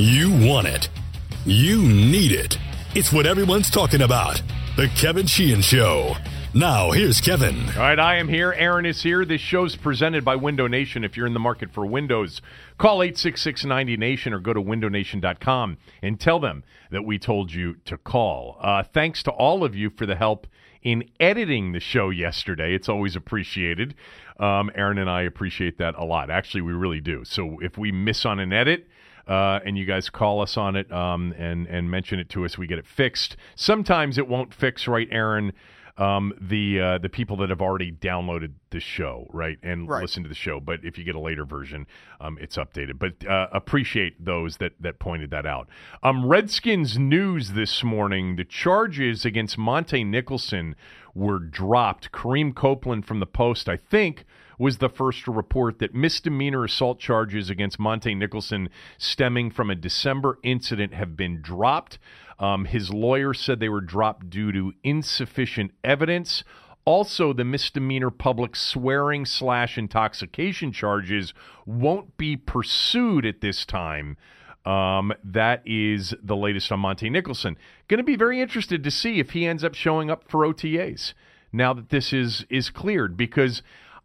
You want it. You need it. It's what everyone's talking about. The Kevin Sheehan Show. Now, here's Kevin. All right, I am here. Aaron is here. This show's presented by Window Nation. If you're in the market for windows, call 866 90Nation or go to windownation.com and tell them that we told you to call. Uh, thanks to all of you for the help in editing the show yesterday. It's always appreciated. Um, Aaron and I appreciate that a lot. Actually, we really do. So if we miss on an edit, uh, and you guys call us on it um, and and mention it to us, we get it fixed. Sometimes it won't fix right, Aaron um, the uh, the people that have already downloaded the show, right, and Right. listened to the show. But if you get a later version, um, it's updated. But uh, appreciate those that that pointed that out. Um, Redskins news this morning: the charges against Montae Nicholson were dropped. Kareem Copeland from the Post, I think. Was the first to report that misdemeanor assault charges against Montae Nicholson stemming from a December incident have been dropped. Um, his lawyer said they were dropped due to insufficient evidence. Also, the misdemeanor public swearing slash intoxication charges won't be pursued at this time. Um, that is the latest on Montae Nicholson. Going to be very interested to see if he ends up showing up for OTAs now that this is is cleared because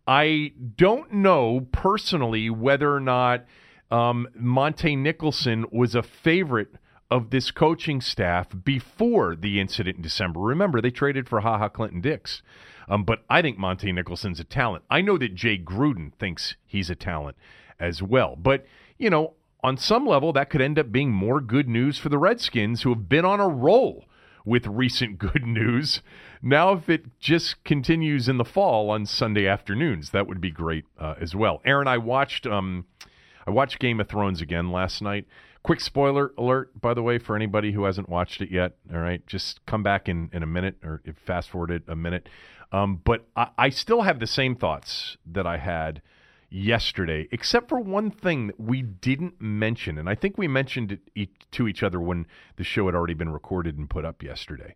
I don't know personally whether or not um, Montae Nicholson was a favorite of this coaching staff before the incident in December. Remember, they traded for Ha Ha Clinton Dix. Um, but I think Montae Nicholson's a talent. I know that Jay Gruden thinks he's a talent as well. But, you know, on some level, that could end up being more good news for the Redskins, who have been on a roll with recent good news. Now, if it just continues in the fall on Sunday afternoons, that would be great uh, as well. Aaron, I watched um, I watched Game of Thrones again last night. Quick spoiler alert, by the way, for anybody who hasn't watched it yet. All right, just come back in, in a minute or fast forward it a minute. Um, but I, I still have the same thoughts that I had yesterday, except for one thing that we didn't mention, and I think we mentioned it to each other when the show had already been recorded and put up yesterday.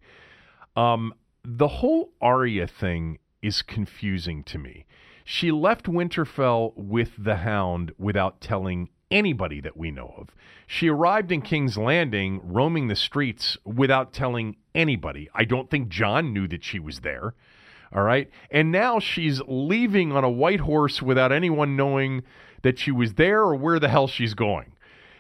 Um, the whole Arya thing is confusing to me. She left Winterfell with the Hound without telling anybody that we know of. She arrived in King's Landing, roaming the streets without telling anybody. I don't think Jon knew that she was there. All right. And now she's leaving on a white horse without anyone knowing that she was there or where the hell she's going.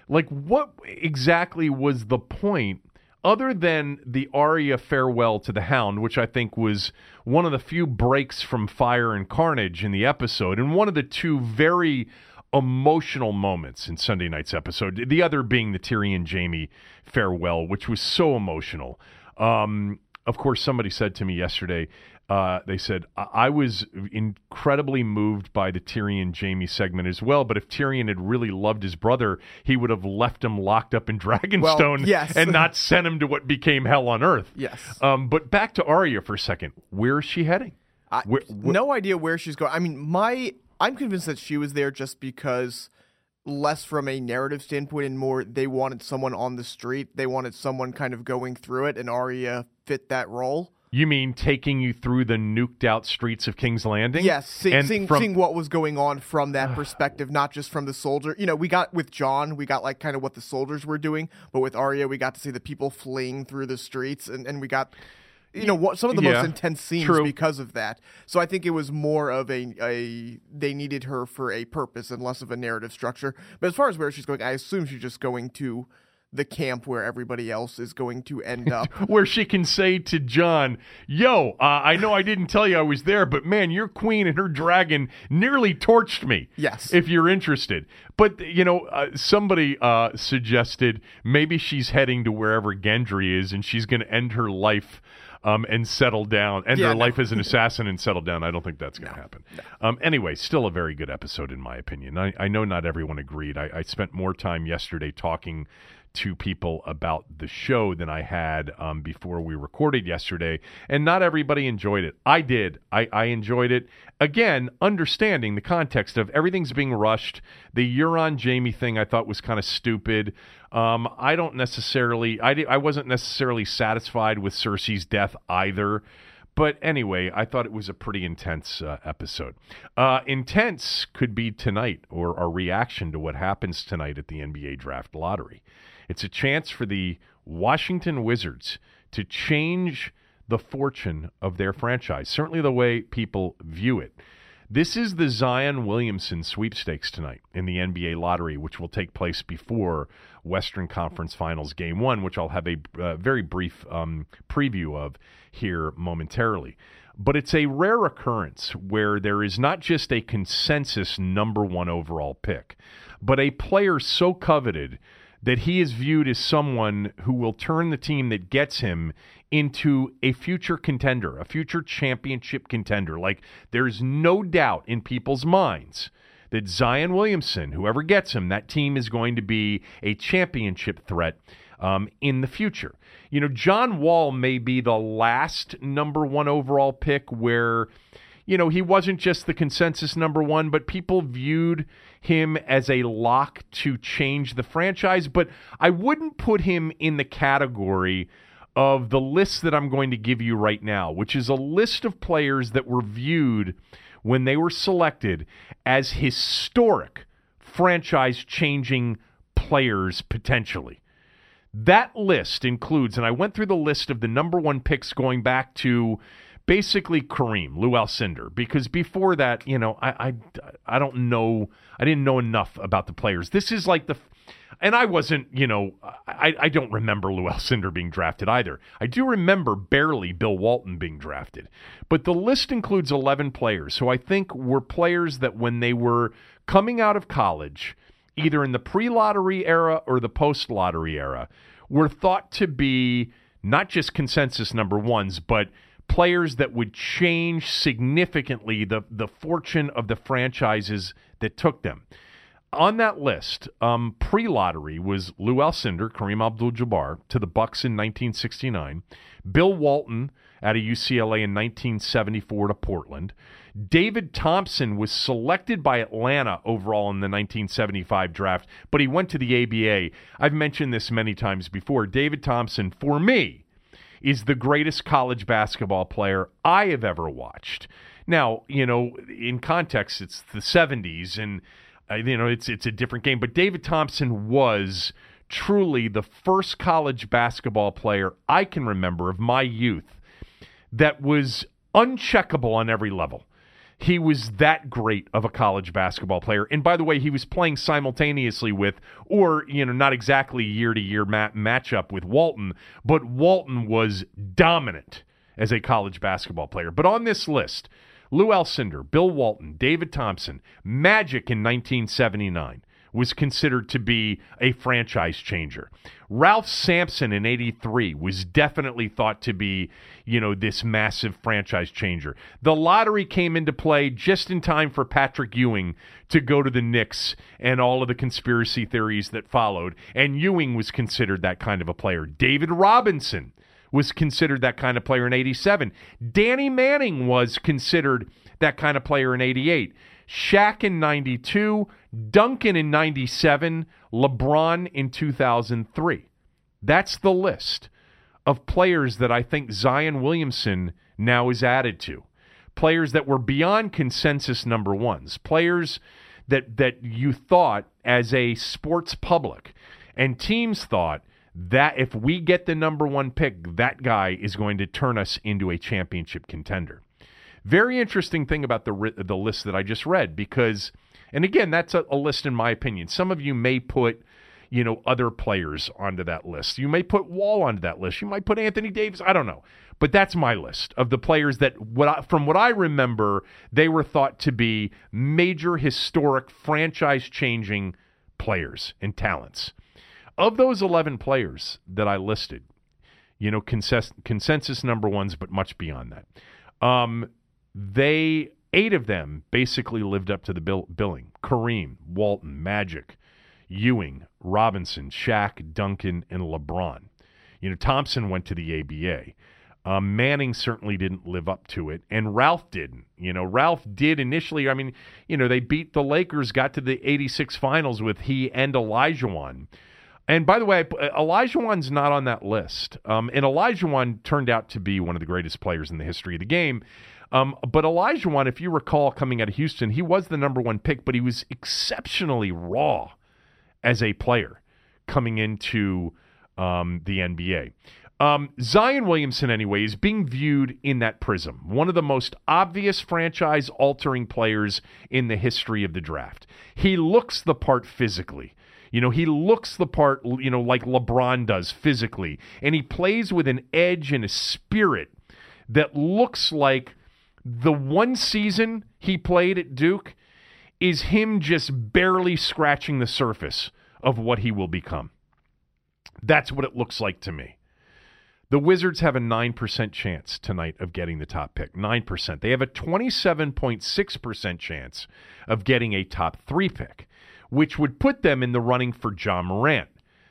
Like, what exactly was the point other than the Arya farewell to the Hound, which I think was one of the few breaks from Fire and Carnage in the episode, and one of the two very emotional moments in Sunday night's episode. The other being the Tyrion Jaime farewell, which was so emotional. Um, of course, somebody said to me yesterday, uh, they said, I-, I was incredibly moved by the Tyrion Jaime segment as well, but if Tyrion had really loved his brother, he would have left him locked up in Dragonstone yes. and not sent him to what became hell on earth. Yes. Um, but back to Arya for a second. Where is she heading? I, Where- wh- no idea where she's going. I mean, my I'm convinced that she was there just because less from a narrative standpoint and more they wanted someone on the street. They wanted someone kind of going through it, and Arya fit that role. You mean taking you through the nuked out streets of King's Landing? Yes, see, And seeing, from- seeing what was going on from that perspective, not just from the soldier. You know, we got with Jon, we got like kind of what the soldiers were doing, but with Arya, we got to see the people fleeing through the streets, and, and we got, you know, what some of the Yeah, most intense scenes true. because of that. So I think it was more of a, a they needed her for a purpose and less of a narrative structure. But as far as where she's going, I assume she's just going to the camp where everybody else is going to end up. where she can say to Jon, "Yo, uh, I know I didn't tell you I was there, but man, your queen and her dragon nearly torched me." Yes. If you're interested, but you know, uh, somebody uh, suggested maybe she's heading to wherever Gendry is, and she's going to end her life. Um, and settle down, end Yeah, her no. life as an assassin and settle down. I don't think that's going to happen. Um, anyway, still a very good episode in my opinion. I, I know not everyone agreed. I, I spent more time yesterday talking to people about the show than I had um, before we recorded yesterday, and not everybody enjoyed it. I did. I, I enjoyed it. Again, understanding the context of everything's being rushed. The Euron Jaime thing I thought was kind of stupid. Um, I don't necessarily. I I wasn't necessarily satisfied with Cersei's death either. But anyway, I thought it was a pretty intense uh, episode. Uh, intense could be tonight or our reaction to what happens tonight at the NBA draft lottery. It's a chance for the Washington Wizards to change the fortune of their franchise, certainly the way people view it. This is the Zion Williamson sweepstakes tonight in the NBA lottery, which will take place before Western Conference Finals Game One, which I'll have a uh, very brief um, preview of here momentarily. But it's a rare occurrence where there is not just a consensus number one overall pick, but a player so coveted that he is viewed as someone who will turn the team that gets him into a future contender, a future championship contender. Like there's no doubt in people's minds that Zion Williamson, whoever gets him, that team is going to be a championship threat um, in the future. You know, John Wall may be the last number one overall pick where, you know, he wasn't just the consensus number one, but people viewed him as a lock to change the franchise. But I wouldn't put him in the category of the list that I'm going to give you right now, which is a list of players that were viewed when they were selected as historic franchise changing players potentially. That list includes, and I went through the list of the number one picks going back to basically Kareem, Lou Alcindor, because before that, you know, I, I, I don't know, I didn't know enough about the players. This is like the and I wasn't, you know, I, I don't remember Lou Alcindor being drafted either. I do remember barely Bill Walton being drafted. But the list includes 11 players who I think were players that when they were coming out of college, either in the pre lottery era or the post lottery era, were thought to be not just consensus number ones, but players that would change significantly the, the fortune of the franchises that took them on that list, um, pre-lottery was Lou Alcindor, Kareem Abdul-Jabbar to the Bucks in 1969, Bill Walton out of UCLA in 1974 to Portland. David Thompson was selected by Atlanta overall in the 1975 draft, but he went to the ABA. I've mentioned this many times before. David Thompson, for me, is the greatest college basketball player I have ever watched. Now, you know, in context, it's the 70s and uh, you know, it's it's a different game. But David Thompson was truly the first college basketball player I can remember of my youth that was uncheckable on every level. He was that great of a college basketball player. And by the way, he was playing simultaneously with, or, you know, not exactly year to year matchup with Walton, but Walton was dominant as a college basketball player. But on this list, Lou Alcindor, Bill Walton, David Thompson, Magic in 1979 was considered to be a franchise changer. Ralph Sampson in 83 was definitely thought to be, you know, this massive franchise changer. The lottery came into play just in time for Patrick Ewing to go to the Knicks and all of the conspiracy theories that followed, and Ewing was considered that kind of a player. David Robinson was considered that kind of player in 87. Danny Manning was considered that kind of player in 88. Shaq in 92, Duncan in 97, LeBron in 2003. That's the list of players that I think Zion Williamson now is added to. Players that were beyond consensus number ones, players that that you thought as a sports public and teams thought that if we get the number one pick, that guy is going to turn us into a championship contender. Very interesting thing about the the list that I just read because, and again, that's a, a list in my opinion. Some of you may put, you know, other players onto that list. You may put Wall onto that list. You might put Anthony Davis. I don't know, but that's my list of the players that, what I, from what I remember, they were thought to be major historic franchise changing players and talents of those 11 players that I listed, you know, consensus, consensus number ones, but much beyond that. Um, they, eight of them basically lived up to the bill, billing Kareem, Walton, Magic, Ewing, Robinson, Shaq, Duncan, and LeBron. You know, Thompson went to the ABA. Um, Manning certainly didn't live up to it, and Ralph didn't. You know, Ralph did initially. I mean, you know, they beat the Lakers, got to the '86 finals with he and Olajuwon. And by the way, Olajuwon's not on that list. Um, and one turned out to be one of the greatest players in the history of the game. Um, but Olajuwon, if you recall, coming out of Houston, he was the number one pick, but he was exceptionally raw as a player coming into um, the NBA. Um, Zion Williamson, anyway, is being viewed in that prism. One of the most obvious franchise altering players in the history of the draft. He looks the part physically. You know, he looks the part, you know, like LeBron does physically. And he plays with an edge and a spirit that looks like the one season he played at Duke is him just barely scratching the surface of what he will become. That's what it looks like to me. The Wizards have a 9% chance tonight of getting the top pick. 9%. They have a 27.6% chance of getting a top three pick, which would put them in the running for Ja Morant,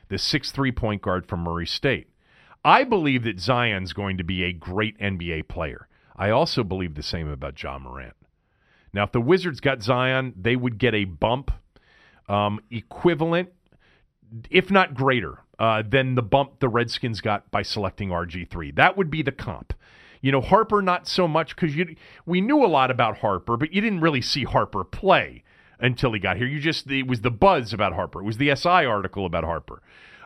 the six-three point guard from Murray State. I believe that Zion's going to be a great NBA player. I also believe the same about Ja Morant. Now, if the Wizards got Zion, they would get a bump um, equivalent, if not greater, uh, than the bump the Redskins got by selecting RG3. That would be the comp. You know, Harper not so much because we knew a lot about Harper, but you didn't really see Harper play until he got here. You just it was the buzz about Harper. It was the SI article about Harper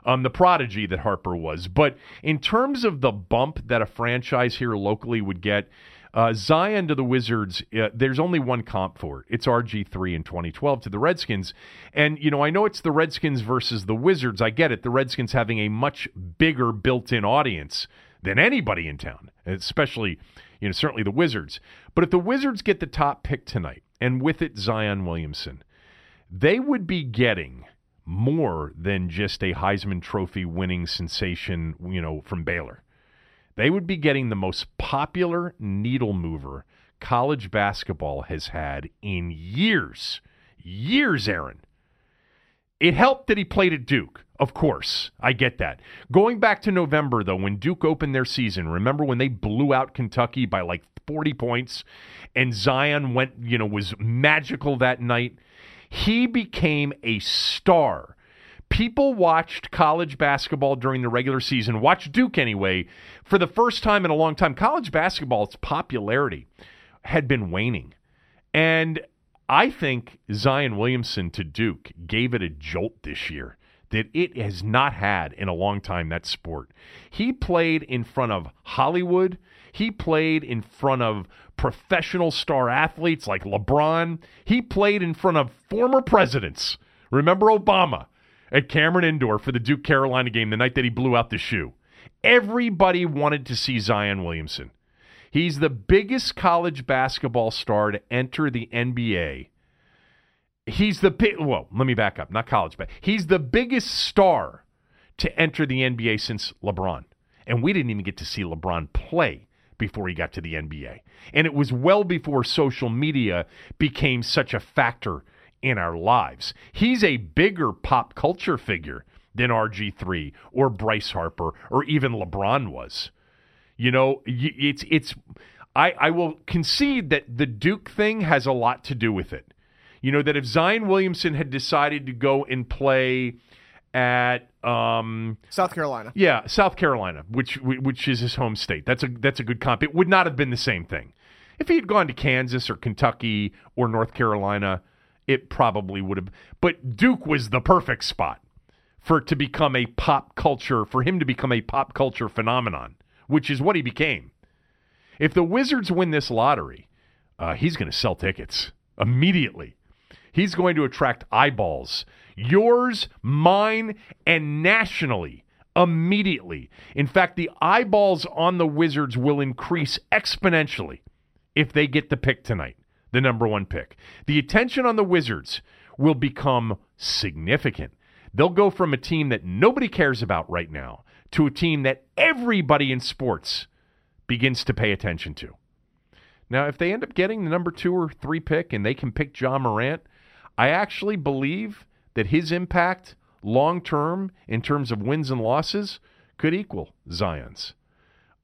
um, the prodigy that Harper was. But in terms of the bump that a franchise here locally would get, uh, Zion to the Wizards, uh, there's only one comp for it. It's RG3 in 2012 to the Redskins. And, you know, I know it's the Redskins versus the Wizards. I get it. The Redskins having a much bigger built in audience than anybody in town, especially, you know, certainly the Wizards. But if the Wizards get the top pick tonight, and with it Zion Williamson, they would be getting more than just a Heisman Trophy winning sensation, you know, from Baylor. They would be getting the most popular needle mover college basketball has had in years. Years, Aaron. It helped that he played at Duke. Of course, I get that. Going back to November, though, when Duke opened their season, remember when they blew out Kentucky by like 40 points and Zion went, you know, was magical that night? He became a star. People watched college basketball during the regular season, watched Duke anyway, for the first time in a long time. College basketball, its popularity had been waning. And I think Zion Williamson to Duke gave it a jolt this year that it has not had in a long time, that sport. He played in front of Hollywood. He played in front of professional star athletes like LeBron. He played in front of former presidents. Remember Obama at Cameron Indoor for the Duke Carolina game the night that he blew out the shoe. Everybody wanted to see Zion Williamson. He's the biggest college basketball star to enter the NBA. He's the big, well, let me back up, not college, but he's the biggest star to enter the NBA since LeBron. And we didn't even get to see LeBron play before he got to the NBA. And it was well before social media became such a factor in our lives. He's a bigger pop culture figure than RG3 or Bryce Harper or even LeBron was. You know, it's it's I I will concede that the Duke thing has a lot to do with it. You know that if Zion Williamson had decided to go and play at um, South Carolina. Yeah, South Carolina, which which is his home state. That's a that's a good comp. It would not have been the same thing. If he had gone to Kansas or Kentucky or North Carolina, it probably would have. But Duke was the perfect spot for it to become a pop culture, for him to become a pop culture phenomenon, which is what he became. If the Wizards win this lottery, uh, he's going to sell tickets immediately. He's going to attract eyeballs yours, mine, and nationally immediately. In fact, the eyeballs on the Wizards will increase exponentially if they get the pick tonight, the number one pick. The attention on the Wizards will become significant. They'll go from a team that nobody cares about right now to a team that everybody in sports begins to pay attention to. Now, if they end up getting the number two or three pick and they can pick Ja Morant, I actually believe that his impact long term in terms of wins and losses could equal Zion's.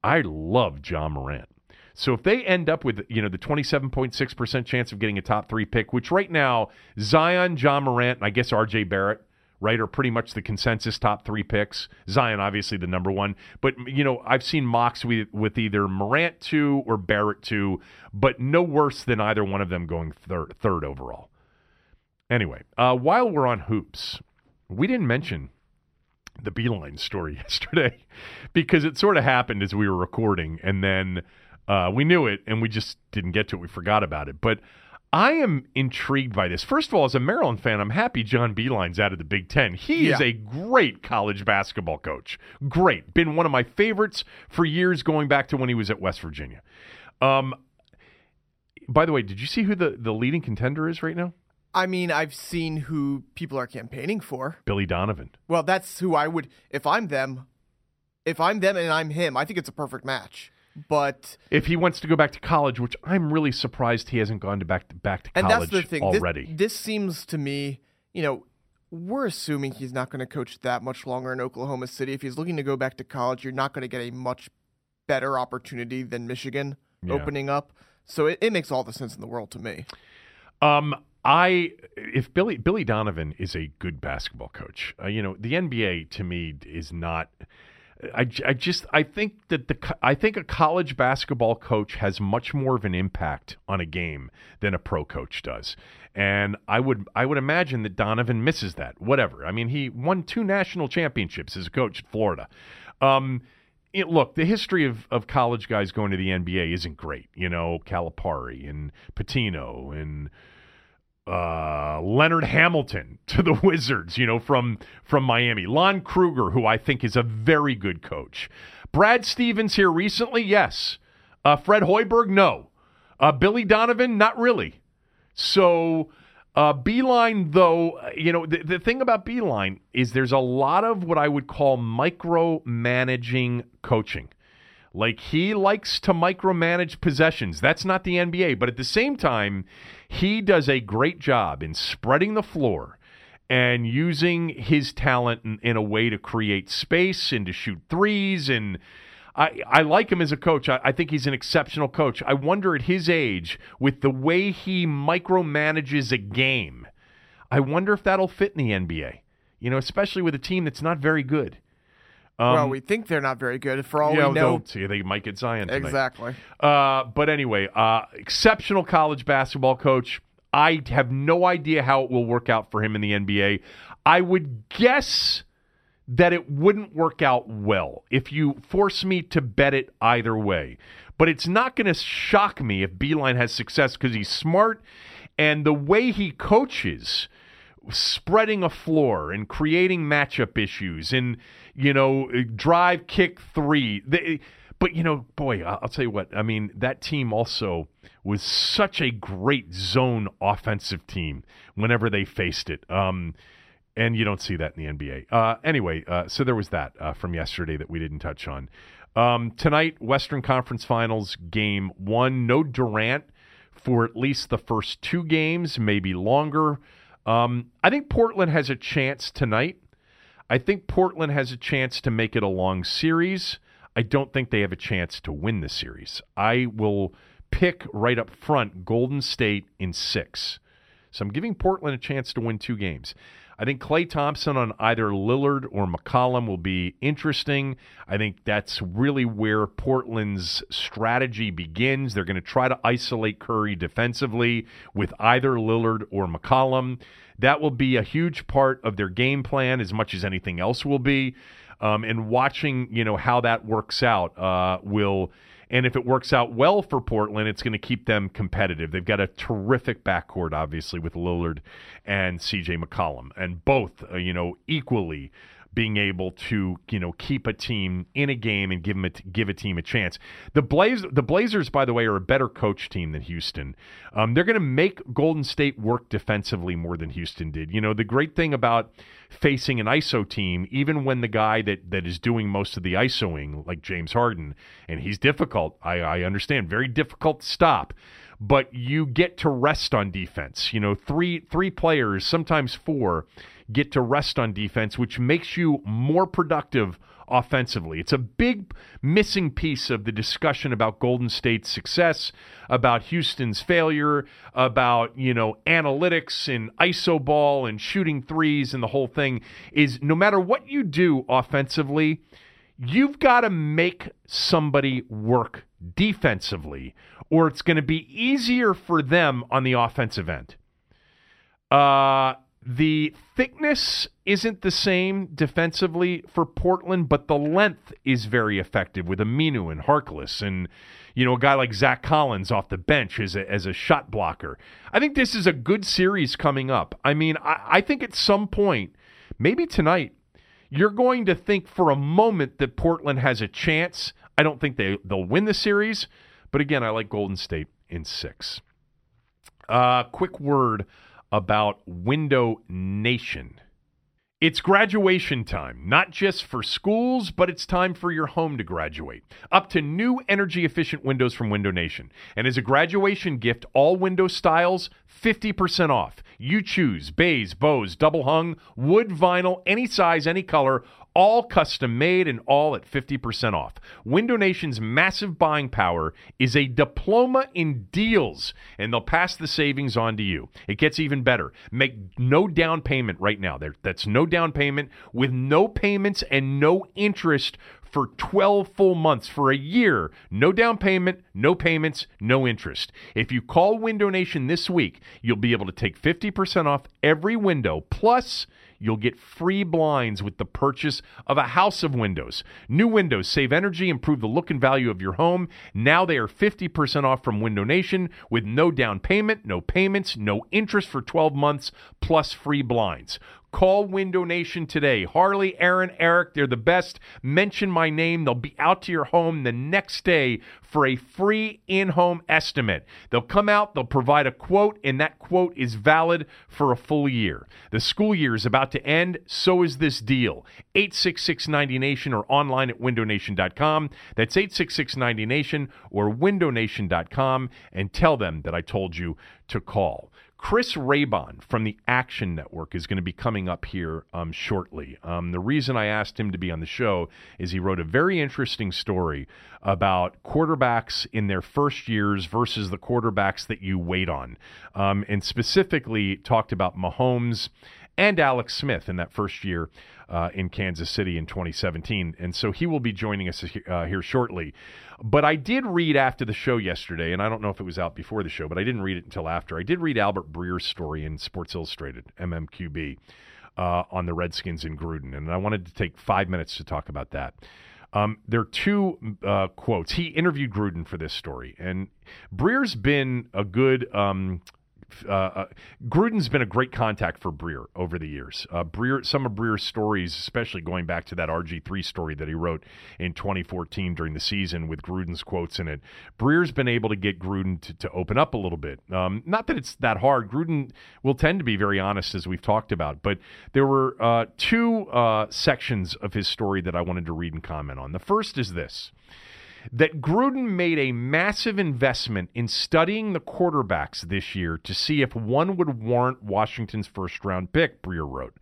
I love Ja Morant. So if they end up with you know the 27.6% chance of getting a top 3 pick, which right now Zion, Ja Morant, and I guess RJ Barrett right, are pretty much the consensus top three picks. Zion, obviously, the number one. But, you know, I've seen mocks with, with either Morant two or Barrett two, but no worse than either one of them going third overall. Anyway, uh, while we're on hoops, we didn't mention the Beilein story yesterday because it sort of happened as we were recording, and then uh, we knew it and we just didn't get to it. We forgot about it. But I am intrigued by this. First of all, as a Maryland fan, I'm happy John Beilein's out of the Big Ten. He is a great college basketball coach. Great. Been one of my favorites for years, going back to when he was at West Virginia. Um, by the way, did you see who the, the leading contender is right now? I mean, I've seen who people are campaigning for. Billy Donovan. Well, that's who I would if I'm them. If I'm them and I'm him, I think it's a perfect match. But If he wants to go back to college, which I'm really surprised he hasn't gone to back to back to and college that's the thing. This- already. This, seems to me, you know, we're assuming he's not going to coach that much longer in Oklahoma City. If he's looking to go back to college, you're not going to get a much better opportunity than Michigan Yeah. opening up. So it, it makes all the sense in the world to me. Um, I if Billy Billy Donovan is a good basketball coach, uh, you know the NBA to me is not. I, I just I think that the I think a college basketball coach has much more of an impact on a game than a pro coach does, and I would I would imagine that Donovan misses that. Whatever. I mean, he won two national championships as a coach at Florida. Um, it, look, the history of, of college guys going to the NBA isn't great. You know, Calipari and Pitino and uh, Leonard Hamilton to the Wizards, you know, from from Miami. Lon Kruger, who I think is a very good coach. Brad Stevens here recently, yes. Uh, Fred Hoiberg, no. Uh, Billy Donovan, not really. So, uh, Beilein, though, uh, you know, the, the thing about Beilein is there's a lot of what I would call micromanaging coaching. Like he likes to micromanage possessions. That's not the NBA, but at the same time, he does a great job in spreading the floor and using his talent in, in a way to create space and to shoot threes. And I, I like him as a coach. I, I think he's an exceptional coach. I wonder at his age, with the way he micromanages a game, I wonder if that'll fit in the NBA. You know, especially with a team that's not very good. Well, we think they're not very good. For all Um, Yeah, we know, see, they might get Zion tonight. exactly. Uh, but anyway, uh, exceptional college basketball coach. I have no idea how it will work out for him in the NBA. I would guess that it wouldn't work out well if you force me to bet it either way. But it's not going to shock me if Beilein has success because he's smart and the way he coaches spreading a floor and creating matchup issues and you know drive kick three. They, but you know boy i'll tell you what i mean that team also was such a great zone offensive team whenever they faced it. Um and you don't see that in the nba uh anyway uh so there was that uh, from yesterday that we didn't touch on. Um tonight western conference finals game one. No durant for at least the first two games maybe longer. Um, I think Portland has a chance tonight. I think Portland has a chance to make it a long series. I don't think they have a chance to win the series. I will pick right up front Golden State in six. So I'm giving Portland a chance to win two games. I think Klay Thompson on either Lillard or McCollum will be interesting. I think that's really where Portland's strategy begins. They're going to try to isolate Curry defensively with either Lillard or McCollum. That will be a huge part of their game plan as much as anything else will be. Um, and watching, you know, how that works out uh, will and if it works out well for Portland, it's going to keep them competitive. They've got a terrific backcourt, obviously, with Lillard and CJ McCollum, and both, uh, you know, equally being able to, you know, keep a team in a game and give them a give a team a chance. The Blaze the Blazers, by the way, are a better coach team than Houston. Um, they're going to make Golden State work defensively more than Houston did. You know, the great thing about facing an ISO team, even when the guy that, that is doing most of the ISOing, like James Harden, and he's difficult, I, I understand, very difficult to stop. But you get to rest on defense. You know, three three players, sometimes four, get to rest on defense, which makes you more productive offensively. It's a big missing piece of the discussion about Golden State's success, about Houston's failure, about, you know, analytics and iso ball and shooting threes and the whole thing is no matter what you do offensively, you've got to make somebody work defensively or it's going to be easier for them on the offensive end. Uh the thickness isn't the same defensively for Portland, but the length is very effective with Aminu and Harkless and you know a guy like Zach Collins off the bench as a, as a shot blocker. I think this is a good series coming up. I mean, I, I think at some point, maybe tonight, you're going to think for a moment that Portland has a chance. I don't think they they'll win the series, but again, I like Golden State in six. Uh, quick word about Window Nation. It's graduation time, not just for schools, but it's time for your home to graduate. Up to new energy efficient windows from Window Nation. And as a graduation gift, all window styles 50% off. You choose bays, bows, double hung, wood, vinyl, any size, any color, all custom made and all at 50% off. Window Nation's massive buying power is a diploma in deals, and they'll pass the savings on to you. It gets even better. Make no down payment right now. There, That's no down payment with no payments and no interest for 12 full months for a year. No down payment, no payments, no interest. If you call Window Nation this week, you'll be able to take 50% off every window plus You'll get free blinds with the purchase of a house of windows. New windows save energy, improve the look and value of your home. Now they are 50% off from Window Nation with no down payment, no payments, no interest for 12 months, plus free blinds. Call Window Nation today. Harley, Aaron, Eric, they're the best. Mention my name. They'll be out to your home the next day for a free in home estimate. They'll come out, they'll provide a quote, and that quote is valid for a full year. The school year is about to end, so is this deal. 866 90Nation or online at windownation.com. That's 866 90Nation or windownation.com and tell them that I told you to call. Chris Raybon from the Action Network is going to be coming up here um, shortly. Um, the reason I asked him to be on the show is he wrote a very interesting story about quarterbacks in their first years versus the quarterbacks that you wait on, um, and specifically talked about Mahomes and Alex Smith in that first year uh, in Kansas City in 2017. And so he will be joining us uh, here shortly. But I did read after the show yesterday, and I don't know if it was out before the show, but I didn't read it until after. I did read Albert Breer's story in Sports Illustrated, MMQB, uh, on the Redskins in Gruden. And I wanted to take five minutes to talk about that. Um, there are two uh, quotes. He interviewed Gruden for this story, and Breer's been a good um, uh, uh, Gruden's been a great contact for Breer over the years. Uh, Breer, some of Breer's stories, especially going back to that RG3 story that he wrote in 2014 during the season with Gruden's quotes in it, Breer's been able to get Gruden to, to open up a little bit. Um, not that it's that hard. Gruden will tend to be very honest, as we've talked about, but there were uh, two uh, sections of his story that I wanted to read and comment on. The first is this that Gruden made a massive investment in studying the quarterbacks this year to see if one would warrant Washington's first round pick, Breer wrote.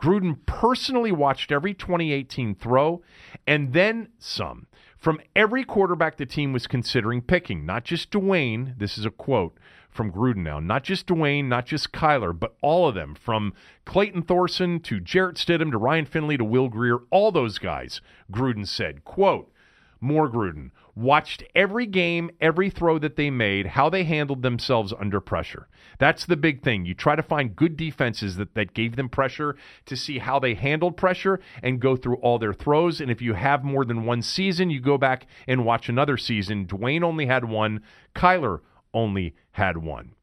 Gruden personally watched every 2018 throw and then some from every quarterback the team was considering picking, not just Dwayne. This is a quote from Gruden now. Not just Dwayne, not just Kyler, but all of them, from Clayton Thorson to Jarrett Stidham to Ryan Finley to Will Grier, all those guys, Gruden said, quote, more Gruden. Watched every game, every throw that they made, how they handled themselves under pressure. That's the big thing. You try to find good defenses that, that gave them pressure to see how they handled pressure and go through all their throws. And if you have more than one season, you go back and watch another season. Dwayne only had one, Kyler only had one.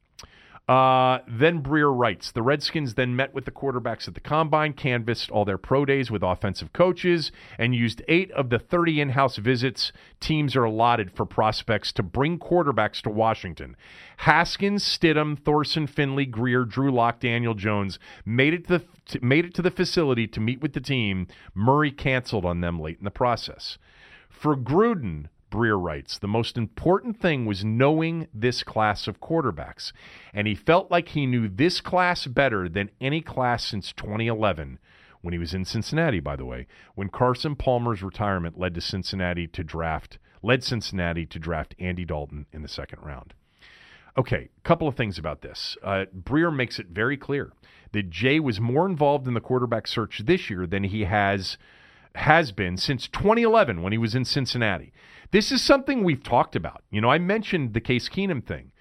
Uh, then Breer writes The Redskins then met with the quarterbacks at the combine, canvassed all their pro days with offensive coaches, and used eight of the 30 in house visits teams are allotted for prospects to bring quarterbacks to Washington. Haskins, Stidham, Thorson, Finley, Grier, Drew Lock, Daniel Jones made it to the, made it to the facility to meet with the team. Murray canceled on them late in the process. For Gruden, Breer writes, the most important thing was knowing this class of quarterbacks. And he felt like he knew this class better than any class since 2011, when he was in Cincinnati, by the way, when Carson Palmer's retirement led to Cincinnati to draft, led Cincinnati to draft Andy Dalton in the second round. Okay, a couple of things about this. Uh, Breer makes it very clear that Jay was more involved in the quarterback search this year than he has has been since 2011 when he was in Cincinnati. This is something we've talked about. You know, I mentioned the Case Keenum thing.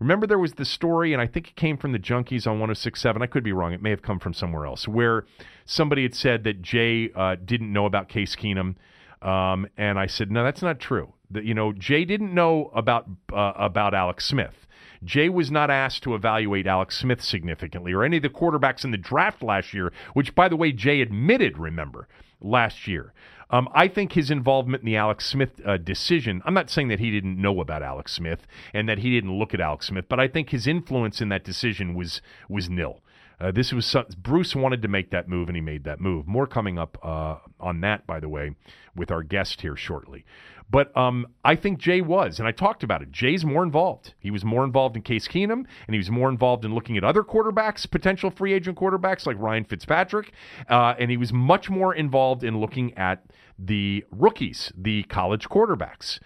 Remember, there was the story, and I think it came from the Junkies on 1067. I could be wrong. It may have come from somewhere else, where somebody had said that Jay uh, didn't know about Case Keenum. Um, and I said, no, that's not true. That you know, Jay didn't know about uh, about Alex Smith. Jay was not asked to evaluate Alex Smith significantly or any of the quarterbacks in the draft last year, which, by the way, Jay admitted, remember, last year. Um, I think his involvement in the Alex Smith uh, decision, I'm not saying that he didn't know about Alex Smith and that he didn't look at Alex Smith, but I think his influence in that decision was was nil. Uh, this was some, Bruce wanted to make that move, and he made that move. More coming up uh, on that, by the way, with our guest here shortly. But um, I think Jay was, and I talked about it. Jay's more involved. He was more involved in Case Keenum, and he was more involved in looking at other quarterbacks, potential free agent quarterbacks like Ryan Fitzpatrick, uh, and he was much more involved in looking at the rookies, the college quarterbacks.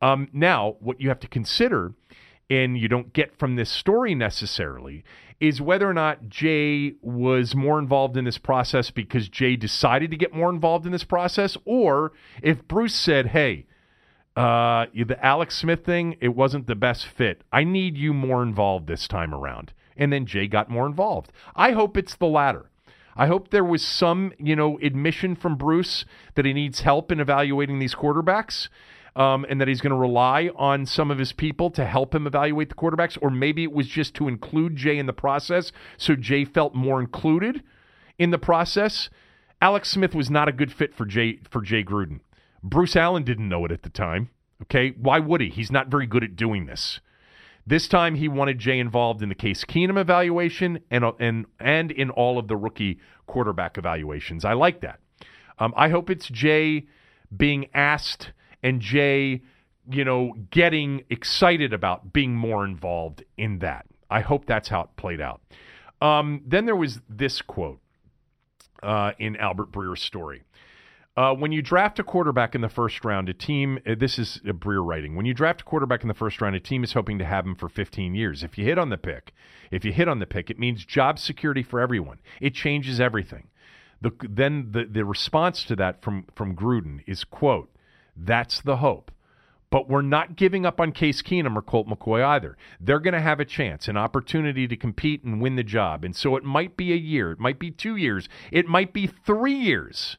Um, now, what you have to consider, and you don't get from this story necessarily, is whether or not Jay was more involved in this process because Jay decided to get more involved in this process, or if Bruce said, hey, uh, the Alex Smith thing, it wasn't the best fit. I need you more involved this time around. And then Jay got more involved. I hope it's the latter. I hope there was some, you know, admission from Bruce that he needs help in evaluating these quarterbacks. Um, and that he's going to rely on some of his people to help him evaluate the quarterbacks, or maybe it was just to include Jay in the process, so Jay felt more included in the process. Alex Smith was not a good fit for Jay for Jay Gruden. Bruce Allen didn't know it at the time. Okay, why would he? He's not very good at doing this. This time he wanted Jay involved in the Case Keenum evaluation and and and in all of the rookie quarterback evaluations. I like that. Um, I hope it's Jay being asked and Jay, you know, getting excited about being more involved in that. I hope that's how it played out. Um, then there was this quote uh, in Albert Breer's story. Uh, when you draft a quarterback in the first round, a team, uh, this is a Breer writing, when you draft a quarterback in the first round, a team is hoping to have him for 15 years. If you hit on the pick, if you hit on the pick, it means job security for everyone. It changes everything. The, then the, the response to that from, from Gruden is, quote, that's the hope. But we're not giving up on Case Keenum or Colt McCoy either. They're going to have a chance, an opportunity to compete and win the job. And so it might be a year, it might be two years, it might be three years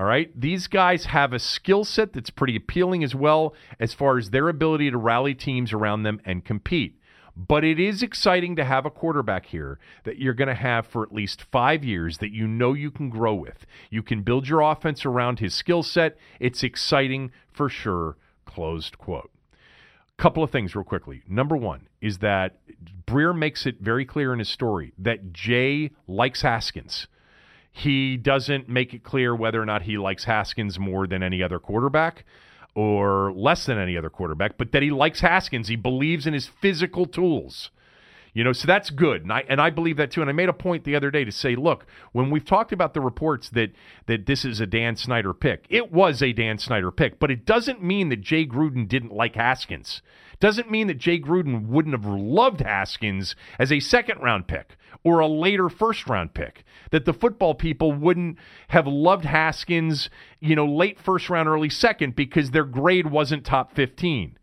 all right. These guys have a skill set that's pretty appealing as well as far as their ability to rally teams around them and compete. But it is exciting to have a quarterback here that you're going to have for at least five years that you know you can grow with. You can build your offense around his skill set. It's exciting for sure. Closed quote. Couple of things, real quickly. Number one is that Breer makes it very clear in his story that Jay likes Haskins. He doesn't make it clear whether or not he likes Haskins more than any other quarterback or less than any other quarterback, but that he likes Haskins. He believes in his physical tools. You know, so that's good, and I and I believe that too. And I made a point the other day to say, look, when we've talked about the reports that that this is a Dan Snyder pick, it was a Dan Snyder pick, but it doesn't mean that Jay Gruden didn't like Haskins. Doesn't mean that Jay Gruden wouldn't have loved Haskins as a second round pick or a later first round pick. That the football people wouldn't have loved Haskins, you know, late first round, early second because their grade wasn't top 15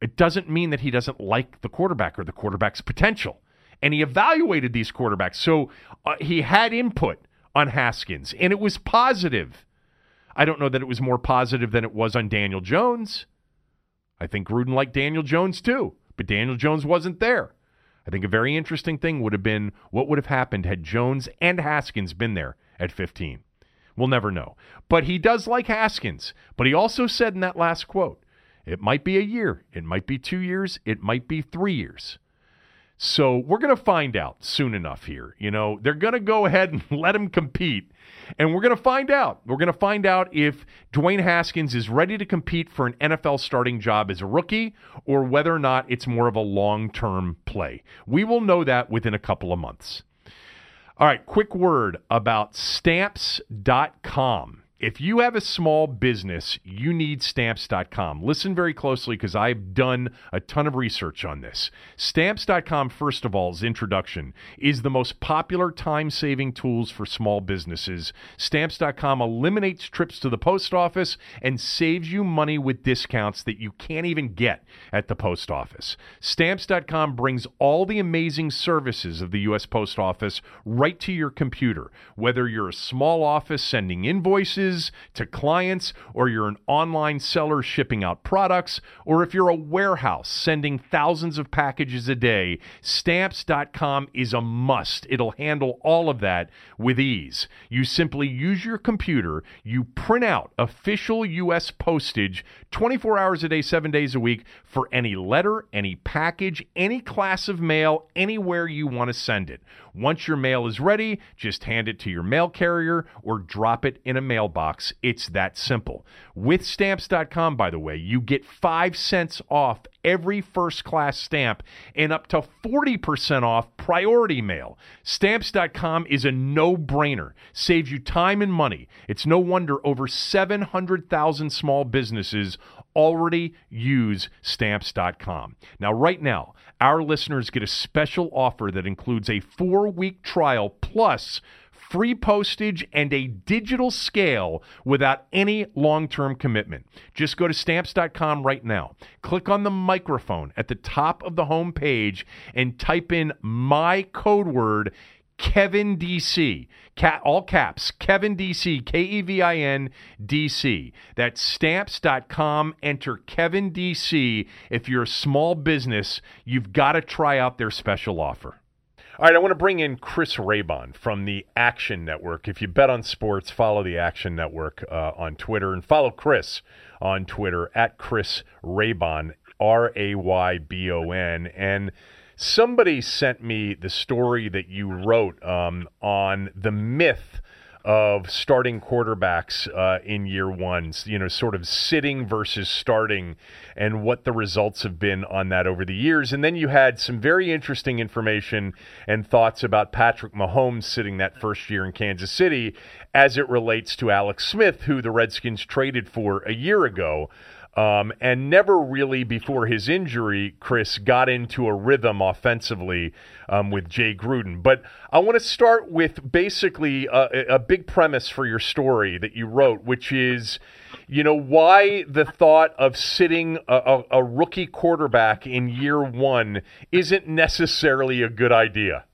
it doesn't mean that he doesn't like the quarterback or the quarterback's potential. And he evaluated these quarterbacks. So uh, he had input on Haskins, and it was positive. I don't know that it was more positive than it was on Daniel Jones. I think Gruden liked Daniel Jones too, but Daniel Jones wasn't there. I think a very interesting thing would have been what would have happened had Jones and Haskins been there at 15. We'll never know. But he does like Haskins. But he also said in that last quote, it might be a year, it might be two years, it might be three years. So we're going to find out soon enough here. You know, they're going to go ahead and let him compete. And we're going to find out. We're going to find out if Dwayne Haskins is ready to compete for an NFL starting job as a rookie or whether or not it's more of a long term play. We will know that within a couple of months. All right, quick word about stamps.com. If you have a small business, you need stamps.com. Listen very closely because I've done a ton of research on this. Stamps.com, first of all, is introduction, is the most popular time saving tools for small businesses. Stamps.com eliminates trips to the post office and saves you money with discounts that you can't even get at the post office. Stamps.com brings all the amazing services of the U.S. Post Office right to your computer, whether you're a small office sending invoices to clients, or you're an online seller shipping out products, or if you're a warehouse sending thousands of packages a day, stamps.com is a must. It'll handle all of that with ease. You simply use your computer, you print out official U.S. postage 24 hours a day, seven days a week for any letter, any package, any class of mail, anywhere you want to send it. Once your mail is ready, just hand it to your mail carrier or drop it in a mailbox. It's that simple. With stamps.com, by the way, you get 5 cents off every first class stamp and up to 40% off priority mail. Stamps.com is a no brainer, saves you time and money. It's no wonder over 700,000 small businesses already use stamps.com. Now, right now, our listeners get a special offer that includes a four week trial plus free postage and a digital scale without any long term commitment. Just go to stamps.com right now. Click on the microphone at the top of the home page and type in my code word Kevin DC. Cat, all caps. Kevin DC. K E V I N D C. That's stamps.com. Enter Kevin DC. If you're a small business, you've got to try out their special offer. All right, I want to bring in Chris Raybon from the Action Network. If you bet on sports, follow the Action Network uh, on Twitter and follow Chris on Twitter at Chris Raybon, R A Y B O N. And somebody sent me the story that you wrote um, on the myth of starting quarterbacks uh, in year one, you know, sort of sitting versus starting, and what the results have been on that over the years. And then you had some very interesting information and thoughts about Patrick Mahomes sitting that first year in Kansas City as it relates to Alex Smith, who the Redskins traded for a year ago. Um, and never really before his injury, Chris got into a rhythm offensively um, with Jay Gruden. But I want to start with basically a, a, big premise for your story that you wrote, which is, you know, why the thought of sitting a, a, a rookie quarterback in year one isn't necessarily a good idea.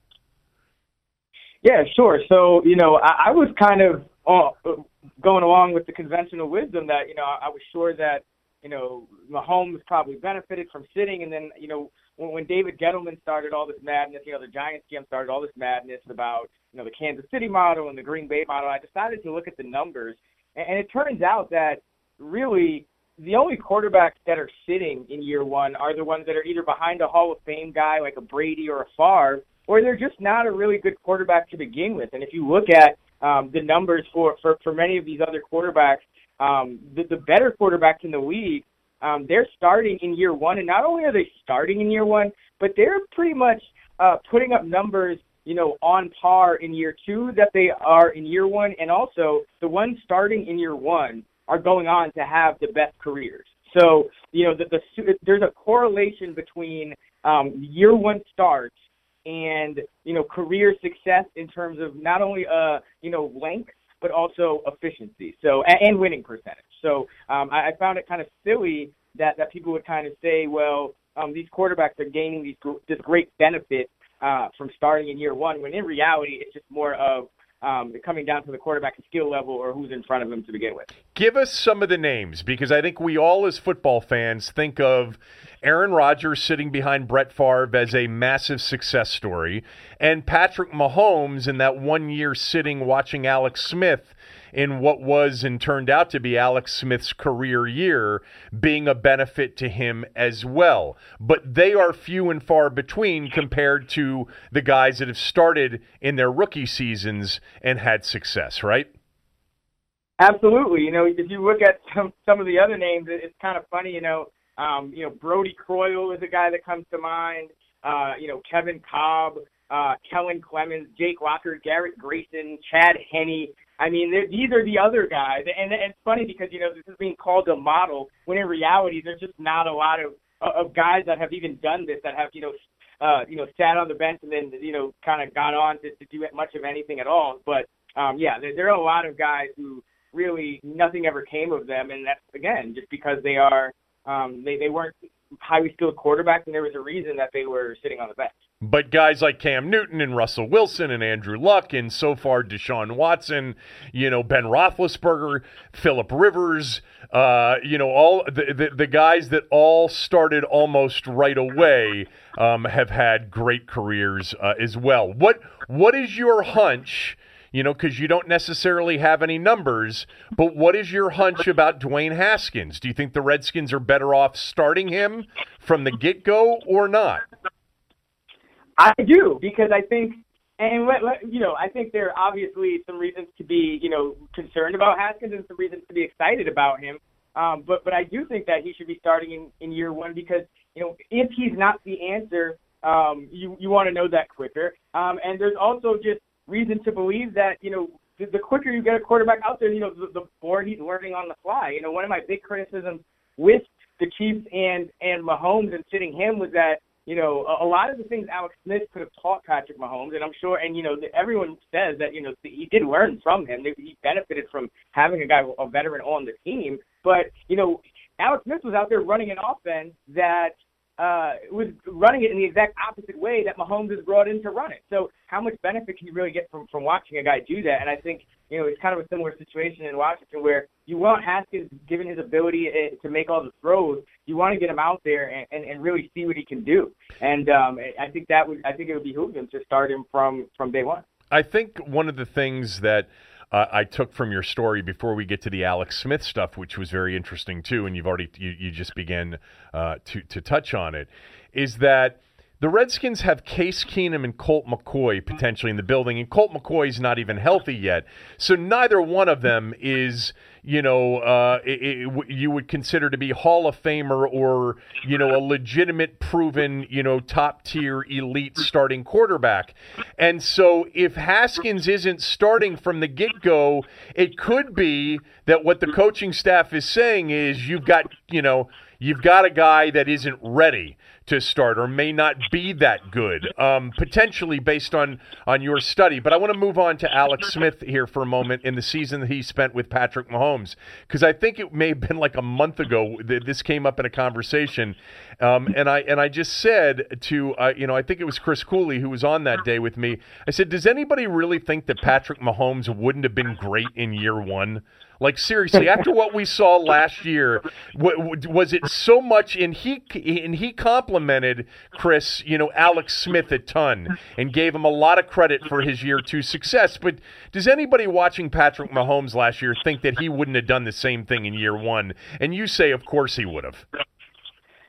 Yeah, sure. So, you know, I, I was kind of uh, going along with the conventional wisdom that, you know, I was sure that you know, Mahomes probably benefited from sitting. And then, you know, when, when David Gettleman started all this madness, you know, the Giants GM started all this madness about, you know, the Kansas City model and the Green Bay model, I decided to look at the numbers. And, and it turns out that really the only quarterbacks that are sitting in year one are the ones that are either behind a Hall of Fame guy like a Brady or a Favre, or they're just not a really good quarterback to begin with. And if you look at um, the numbers for, for, for many of these other quarterbacks, um, the, the better quarterbacks in the league, um, they're starting in year one, and not only are they starting in year one, but they're pretty much uh, putting up numbers, you know, on par in year two that they are in year one, and also the ones starting in year one are going on to have the best careers. So, you know, the, the there's a correlation between um, year one starts and you know career success in terms of not only uh you know length but also efficiency. So and, winning percentage. So um, I, I found it kind of silly that that people would kind of say, well, um, these quarterbacks are gaining these this great benefit uh, from starting in year one, when in reality it's just more of um, coming down to the quarterback skill level or who's in front of him to begin with. Give us some of the names because I think we all, as football fans, think of Aaron Rodgers sitting behind Brett Favre as a massive success story, and Patrick Mahomes in that one year sitting watching Alex Smith in what was and turned out to be Alex Smith's career year being a benefit to him as well. But they are few and far between compared to the guys that have started in their rookie seasons and had success, right? Absolutely. You know, if you look at some some of the other names, it's kind of funny. You know, um, you know Brodie Croyle is a guy that comes to mind. Uh, you know, Kevin Kolb, uh, Kellen Clemens, Jake Locker, Garrett Grayson, Chad Henne. I mean, these are the other guys, and, and it's funny because you know this is being called a model when in reality there's just not a lot of of guys that have even done this that have you know uh, you know sat on the bench and then you know kind of got on to, to do much of anything at all. But um, yeah, there, there are a lot of guys who really nothing ever came of them, and that's again just because they are um, they they weren't highly skilled quarterbacks, and there was a reason that they were sitting on the bench. But guys like Cam Newton and Russell Wilson and Andrew Luck and so far Deshaun Watson, you know Ben Roethlisberger, Philip Rivers, uh, you know all the, the, the guys that all started almost right away um, have had great careers uh, as well. What what is your hunch? you know, because you don't necessarily have any numbers. But what is your hunch about Dwayne Haskins? Do you think the Redskins are better off starting him from the get go or not? I do because I think, and let, let, you know, I think there are obviously some reasons to be, you know, concerned about Haskins and some reasons to be excited about him. Um, but but I do think that he should be starting in, in year one because you know if he's not the answer, um, you you want to know that quicker. Um, and there's also just reason to believe that you know the, the quicker you get a quarterback out there, you know the, the more he's learning on the fly. You know, one of my big criticisms with the Chiefs and and Mahomes and sitting him was that you know a, a lot of the things Alex Smith could have taught Patrick Mahomes, and I'm sure, and you know everyone says that you know he did learn from him. He benefited from having a guy, a veteran on the team. But you know, Alex Smith was out there running an offense that uh, was running it in the exact opposite way that Mahomes is brought in to run it. So how much benefit can you really get from from watching a guy do that? And I think you know it's kind of a similar situation in Washington where you want Haskins, given his ability eh, to make all the throws, you want to get him out there and, and, and really see what he can do. And um, I think that would I think it would behoove him to start him from from day one. I think one of the things that uh, I took from your story before we get to the Alex Smith stuff, which was very interesting too, and you've already you, you just began uh, to to touch on it, is that the Redskins have Case Keenum and Colt McCoy potentially in the building, and Colt McCoy is not even healthy yet. So neither one of them is, you know, uh, it, it, you would consider to be Hall of Famer or, you know, a legitimate, proven, you know, top tier elite starting quarterback. And so if Haskins isn't starting from the get go, it could be that what the coaching staff is saying is you've got, you know, you've got a guy that isn't ready to start or may not be that good, um, potentially based on on your study. But I want to move on to Alex Smith here for a moment in the season that he spent with Patrick Mahomes because I think it may have been like a month ago that this came up in a conversation, um, and I and I just said to uh, you know I think it was Chris Cooley who was on that day with me. I said, does anybody really think that Patrick Mahomes wouldn't have been great in year one? Like seriously, after what we saw last year, was it so much? And he and he complimented Chris, you know, Alex Smith a ton, and gave him a lot of credit for his year two success. But does anybody watching Patrick Mahomes last year think that he wouldn't have done the same thing in year one? And you say, of course, he would have.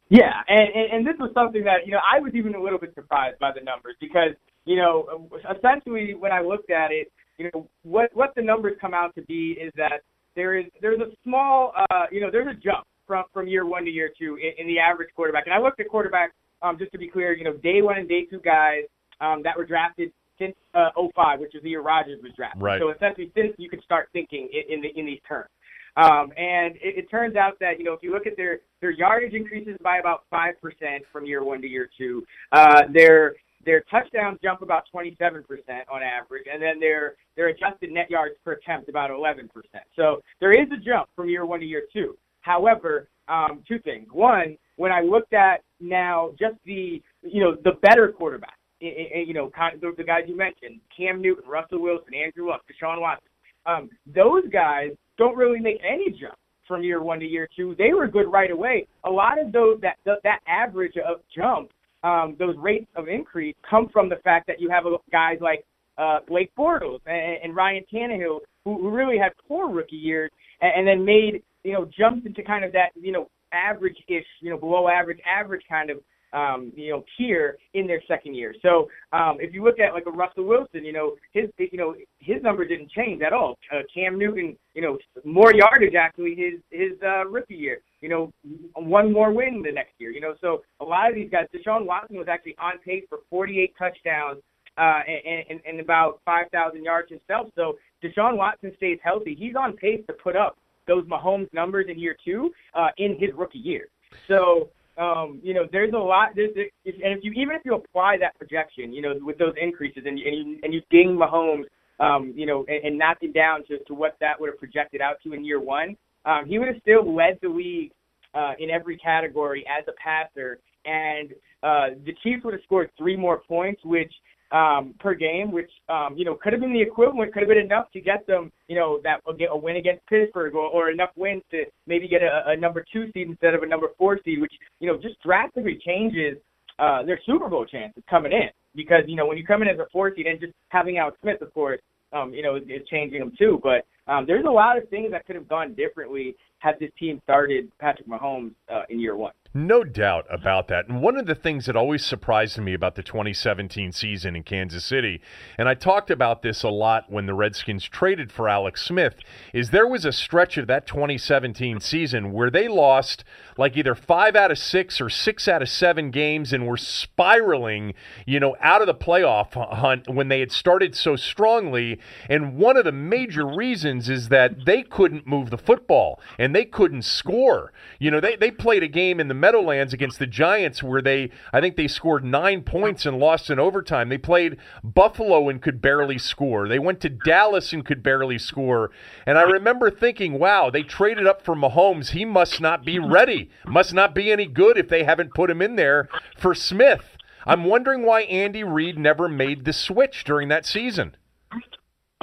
Yeah, and, and and this was something that you know I was even a little bit surprised by the numbers because you know essentially when I looked at it, you know what what the numbers come out to be is that there is there's a small uh, you know there's a jump from from year one to year two in, in the average quarterback. And I looked at quarterbacks um, just to be clear, you know, day one and day two guys um, that were drafted since uh, 05, which is the year Rodgers was drafted. Right. So essentially, since you can start thinking in, in, the, in these terms. Um, and it, it turns out that you know if you look at their their yardage increases by about five percent from year one to year two, uh, their their touchdowns jump about 27% on average, and then their their adjusted net yards per attempt about 11%. So there is a jump from year one to year two. However, um, two things. One, when I looked at now just the you know the better quarterbacks, you know kind of the, the guys you mentioned, Cam Newton, Russell Wilson, Andrew Luck, Deshaun Watson, um, those guys don't really make any jump from year one to year two. They were good right away. A lot of those that that average of jump um, those rates of increase come from the fact that you have guys like uh, Blake Bortles and, and Ryan Tannehill who, who really had poor rookie years and, and then made you know jumped into kind of that you know average-ish, you know below average, average kind of um, you know, tier in their second year. So um, if you look at like a Russell Wilson, you know, his you know his number didn't change at all. Uh, Cam Newton, you know, more yardage actually his his uh, rookie year. You know, one more win the next year. You know, so a lot of these guys, Deshaun Watson was actually on pace for 48 touchdowns uh, and, and, and about 5,000 yards himself. So Deshaun Watson stays healthy. He's on pace to put up those Mahomes numbers in year two uh, in his rookie year. So um, you know, there's a lot. There's, and if you even if you apply that projection, you know, with those increases, and, and you and you ding Mahomes, um, you know, and, and knock him down to, to what that would have projected out to in year one, um, he would have still led the league uh, in every category as a passer, and uh, the Chiefs would have scored three more points, which um, per game, which um, you know could have been the equivalent, could have been enough to get them, you know, that get a win against Pittsburgh, or, or enough wins to maybe get a, a number two seed instead of a number four seed, which you know just drastically changes uh, their Super Bowl chances coming in. Because you know when you come in as a four seed and just having Alex Smith, of course, um, you know, is, is changing them too. But um, there's a lot of things that could have gone differently had this team started Patrick Mahomes uh, in year one. No doubt about that. And one of the things that always surprised me about the 2017 season in Kansas City, and I talked about this a lot when the Redskins traded for Alex Smith, is there was a stretch of that 2017 season where they lost like either five out of six or six out of seven games and were spiraling, you know, out of the playoff hunt when they had started so strongly. And one of the major reasons is that they couldn't move the football and they couldn't score. You know, they, they played a game in the Meadowlands against the Giants where they, I think they scored nine points and lost in overtime. They played Buffalo and could barely score. They went to Dallas and could barely score. And I remember thinking, wow, they traded up for Mahomes. He must not be ready, must not be any good if they haven't put him in there for Smith. I'm wondering why Andy Reid never made the switch during that season.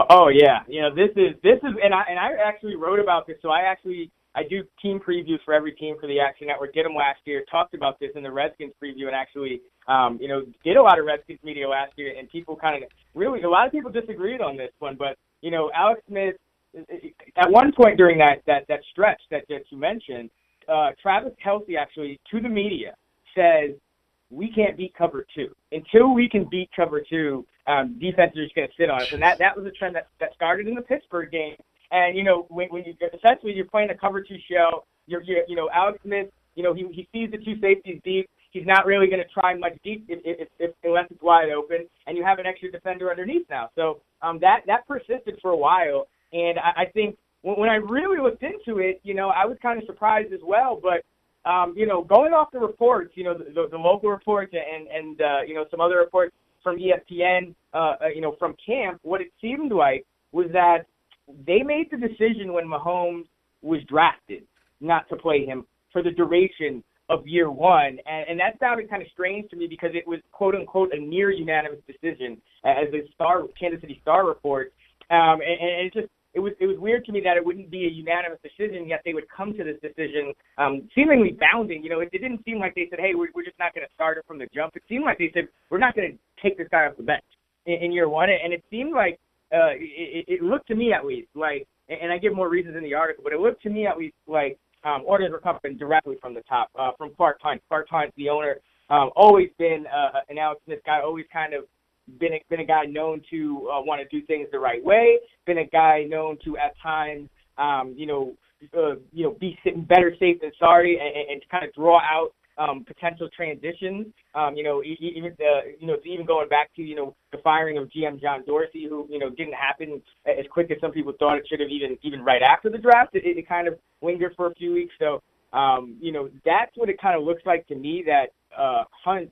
Oh yeah, you know this is this is, and I and I actually wrote about this. So I actually I do team previews for every team for the Action Network. Did them last year. Talked about this in the Redskins preview, and actually, um, you know, did a lot of Redskins media last year. And people kind of really, a lot of people disagreed on this one. But you know, Alex Smith, at one point during that that that stretch that that you mentioned, uh, Travis Kelce actually to the media says we can't beat cover two until we can beat cover two. Um, defenses are just going to sit on us, and that that was a trend that that started in the Pittsburgh game and you know, when, when you essentially you're playing a cover two show, you're, you're you know Alex Smith, you know he he sees the two safeties deep. He's not really going to try much deep if, if, if, unless it's wide open, and you have an extra defender underneath now. So um, that that persisted for a while, and I, I think when, when I really looked into it, you know, I was kind of surprised as well. But um, you know, going off the reports, you know, the, the, the local reports and and uh, you know some other reports from ESPN, uh, uh, you know, from camp, what it seemed like was that they made the decision when Mahomes was drafted not to play him for the duration of year one, and, and that sounded kind of strange to me because it was quote unquote a near unanimous decision, as the Star Kansas City Star reports, um, and, and it just it was it was weird to me that it wouldn't be a unanimous decision, yet they would come to this decision um, seemingly bounding. You know, it, it didn't seem like they said, "Hey, we're, we're just not going to start it from the jump." It seemed like they said, "We're not going to take this guy off the bench in, in year one," and it seemed like uh, it, it looked to me at least like, and I give more reasons in the article, but it looked to me at least like um, orders were coming directly from the top, uh, from Clark Hunt. Clark Hunt, the owner, um, always been uh, an Alex Smith guy, always kind of been a, been a guy known to uh, want to do things the right way, been a guy known to at times, um, you know, uh, you know, be sitting better safe than sorry, and, and kind of draw out um, potential transitions. Um, you know, even the, you know, even going back to you know the firing of GM John Dorsey, who you know didn't happen as quick as some people thought it should have, even even right after the draft. It, it kind of lingered for a few weeks. So, um, you know, that's what it kind of looks like to me that uh, Hunt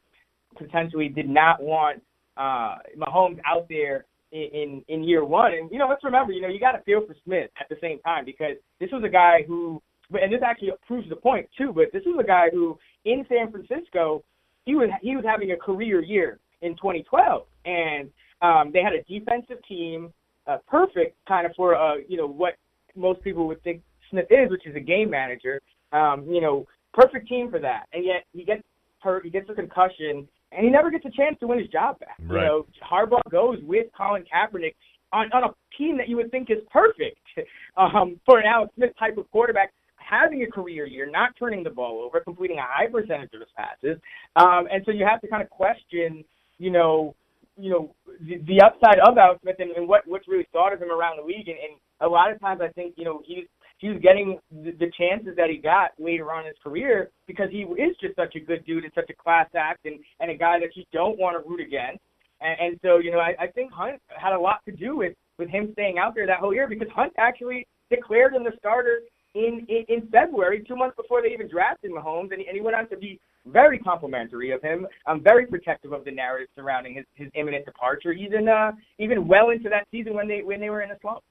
potentially did not want uh, Mahomes out there in in year one. And you know, let's remember, you know, you got to feel for Smith at the same time because this was a guy who but and this actually proves the point too. But this is a guy who in San Francisco, he was he was having a career year in 2012, and um, they had a defensive team, uh, perfect kind of for uh, you know what most people would think Smith is, which is a game manager. Um, you know, perfect team for that, and yet he gets hurt, he gets a concussion, and he never gets a chance to win his job back. Right. You know, Harbaugh goes with Colin Kaepernick on, on a team that you would think is perfect um, for an Alex Smith type of quarterback having a career year, not turning the ball over, completing a high percentage of his passes. Um, and so you have to kind of question, you know, you know, the, the upside of Alex Smith and, and what what's really thought of him around the league. And, and a lot of times, I think you know he's he was getting the, the chances that he got later on in his career because he is just such a good dude and such a class act and and a guy that you don't want to root against. And, and so you know, I, I think Hunt had a lot to do with with him staying out there that whole year because Hunt actually declared him the starter in, in, in February, two months before they even drafted Mahomes, and he, and he went on to be very complimentary of him. I'm very protective of the narrative surrounding his, his imminent departure, even uh, even well into that season when they when they were in a slump.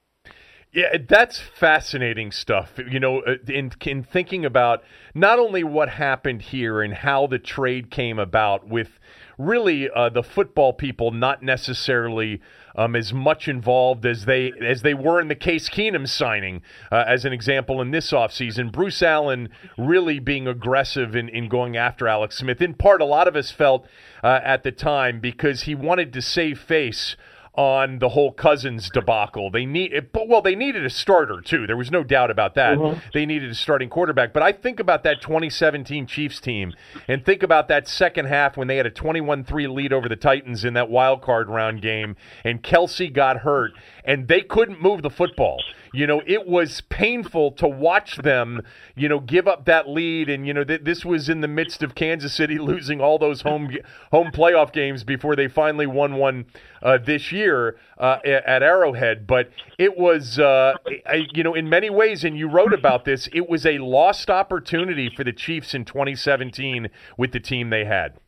Yeah, that's fascinating stuff. You know, uh, in, in thinking about not only what happened here and how the trade came about with really uh, the football people not necessarily um, as much involved as they as they were in the Case Keenum signing, uh, as an example in this offseason. Bruce Allen really being aggressive in, in going after Alex Smith. In part, a lot of us felt uh, at the time because he wanted to save face on the whole Cousins debacle. They need, but well, they needed a starter too. There was no doubt about that. Mm-hmm. They needed a starting quarterback. But I think about that 2017 Chiefs team and think about that second half when they had a 21-3 lead over the Titans in that wild card round game, and Kelce got hurt, and they couldn't move the football you know, it was painful to watch them, you know, give up that lead. And, you know, th- this was in the midst of Kansas City losing all those home home playoff games before they finally won one uh, this year uh, at Arrowhead. But it was, uh, I, you know, in many ways, and you wrote about this, it was a lost opportunity for the Chiefs in 2017 with the team they had.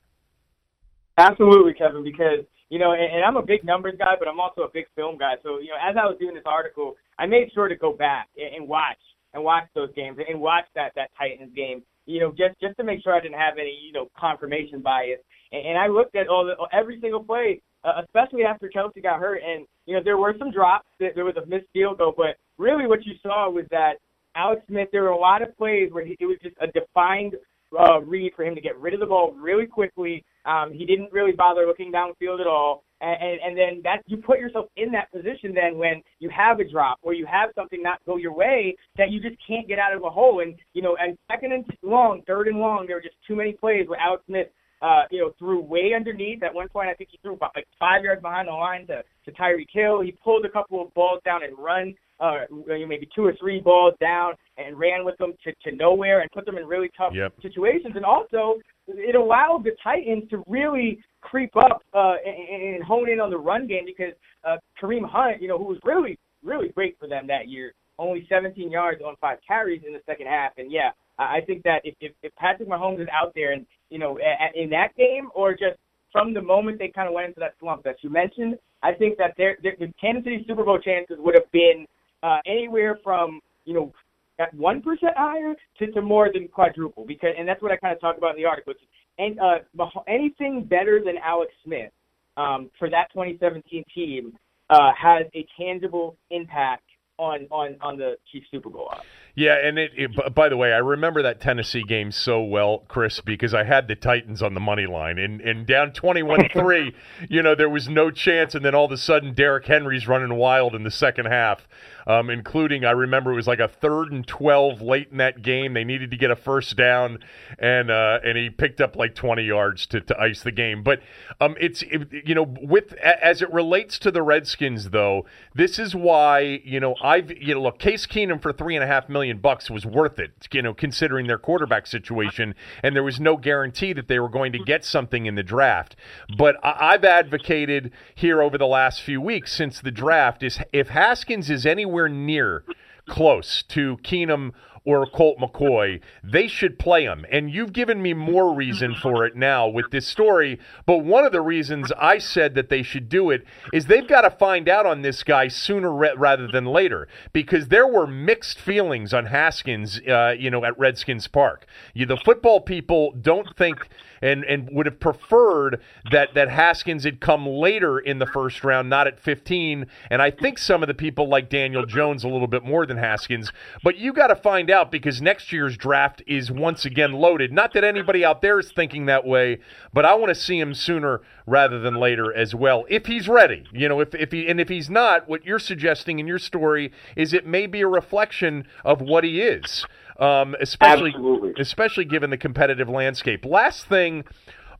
Absolutely, Kevin, because you know, and, and I'm a big numbers guy, but I'm also a big film guy. So, you know, as I was doing this article, I made sure to go back and, and watch and watch those games and watch that that Titans game. You know, just just to make sure I didn't have any you know confirmation bias. And, and I looked at all the every single play, uh, especially after Kelce got hurt. And you know, there were some drops. There was a missed field goal, but really what you saw was that Alex Smith. There were a lot of plays where he, it was just a defined uh, read for him to get rid of the ball really quickly. Um, he didn't really bother looking downfield at all. And, and, and then that you put yourself in that position then when you have a drop or you have something not go your way that you just can't get out of a hole. And, you know, and second and long, third and long, there were just too many plays where Alex Smith uh, you know, threw way underneath. At one point, I think he threw about like five yards behind the line to to Tyreek Hill. He pulled a couple of balls down and run, uh, maybe two or three balls down and ran with them to, to nowhere and put them in really tough yep. situations. And also, it allowed the Titans to really creep up uh, and, and hone in on the run game because uh, Kareem Hunt, you know, who was really really great for them that year, only 17 yards on five carries in the second half. And yeah, I think that if, if, if Patrick Mahomes is out there and you know, in that game or just from the moment they kind of went into that slump that you mentioned, I think that their, their the Kansas City Super Bowl chances would have been uh, anywhere from you know at one percent higher to, to more than quadruple because and that's what I kind of talked about in the article. And uh, anything better than Alex Smith um, for that 2017 team uh, has a tangible impact on on on the Chiefs Super Bowl odds. Yeah, and it, it, By the way, I remember that Tennessee game so well, Chris, because I had the Titans on the money line, and and down twenty-one three. you know, there was no chance, and then all of a sudden, Derrick Henry's running wild in the second half, um, including I remember it was like a third and twelve late in that game. They needed to get a first down, and uh, and he picked up like twenty yards to, to ice the game. But um, it's it, you know with as it relates to the Redskins, though, this is why you know I've you know look Case Keenum for three and a half million bucks was worth it, you know, considering their quarterback situation, and there was no guarantee that they were going to get something in the draft. But I- I've advocated here over the last few weeks since the draft is if Haskins is anywhere near close to Keenum or Colt McCoy, they should play him. And you've given me more reason for it now with this story. But one of the reasons I said that they should do it is they've got to find out on this guy sooner rather than later because there were mixed feelings on Haskins, uh, you know, at Redskins Park. You, the football people don't think and and would have preferred that that Haskins had come later in the first round, not at 15. And I think some of the people like Daniel Jones a little bit more than Haskins. But you got to find find out because next year's draft is once again loaded. Not that anybody out there is thinking that way, but I want to see him sooner rather than later as well, if he's ready. You know, if if he and if he's not, what you're suggesting in your story is it may be a reflection of what he is, um, especially Absolutely. especially given the competitive landscape. Last thing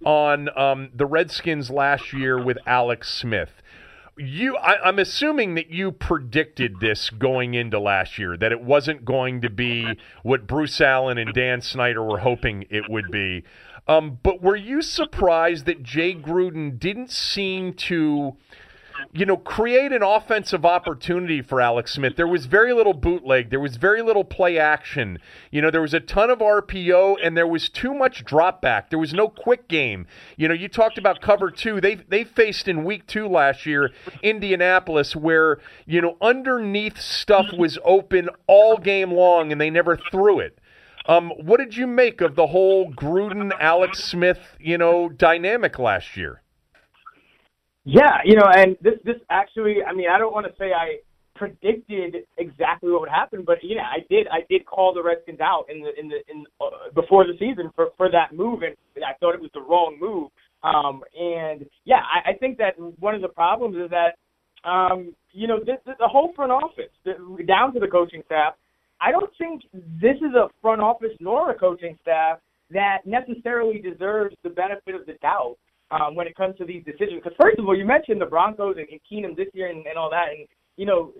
on um, the Redskins last year with Alex Smith. You, I, I'm assuming that you predicted this going into last year that it wasn't going to be what Bruce Allen and Dan Snyder were hoping it would be. Um, but were you surprised that Jay Gruden didn't seem to you know, create an offensive opportunity for Alex Smith. There was very little bootleg. There was very little play action. You know, there was a ton of RPO and there was too much drop back. There was no quick game. You know, you talked about cover two. They they faced in week two last year Indianapolis where, you know, underneath stuff was open all game long and they never threw it. Um, what did you make of the whole Gruden Alex Smith, you know, dynamic last year? Yeah, you know, and this this actually, I mean, I don't want to say I predicted exactly what would happen, but yeah, I did. I did call the Redskins out in the in the in uh, before the season for for that move, and I thought it was the wrong move. Um, and yeah, I, I think that one of the problems is that um, you know this, this, the whole front office, the, down to the coaching staff. I don't think this is a front office nor a coaching staff that necessarily deserves the benefit of the doubt um, when it comes to these decisions. Because first of all, you mentioned the Broncos and, and Keenum this year and, and all that, and you know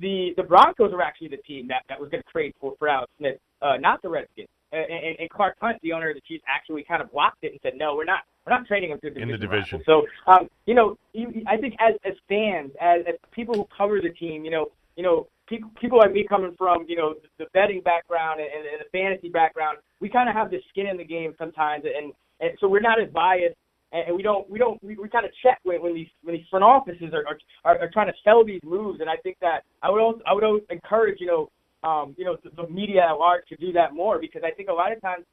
the the Broncos are actually the team that, that was going to trade for for Alex Smith, uh, not the Redskins. And, and, and Clark Hunt, the owner of the Chiefs, actually kind of blocked it and said, "No, we're not. We're not trading him to the In the division. So, um, you know, you, I think as as fans, as, as people who cover the team, you know, you know, people people like me coming from you know the betting background and, and the fantasy background, we kind of have the skin in the game sometimes, and and so we're not as biased and we don't we don't we, we kind of check when, when these when these front offices are, are are trying to sell these moves. And I think that I would also I would always encourage you know um you know the, the media at large to do that more because I think a lot of times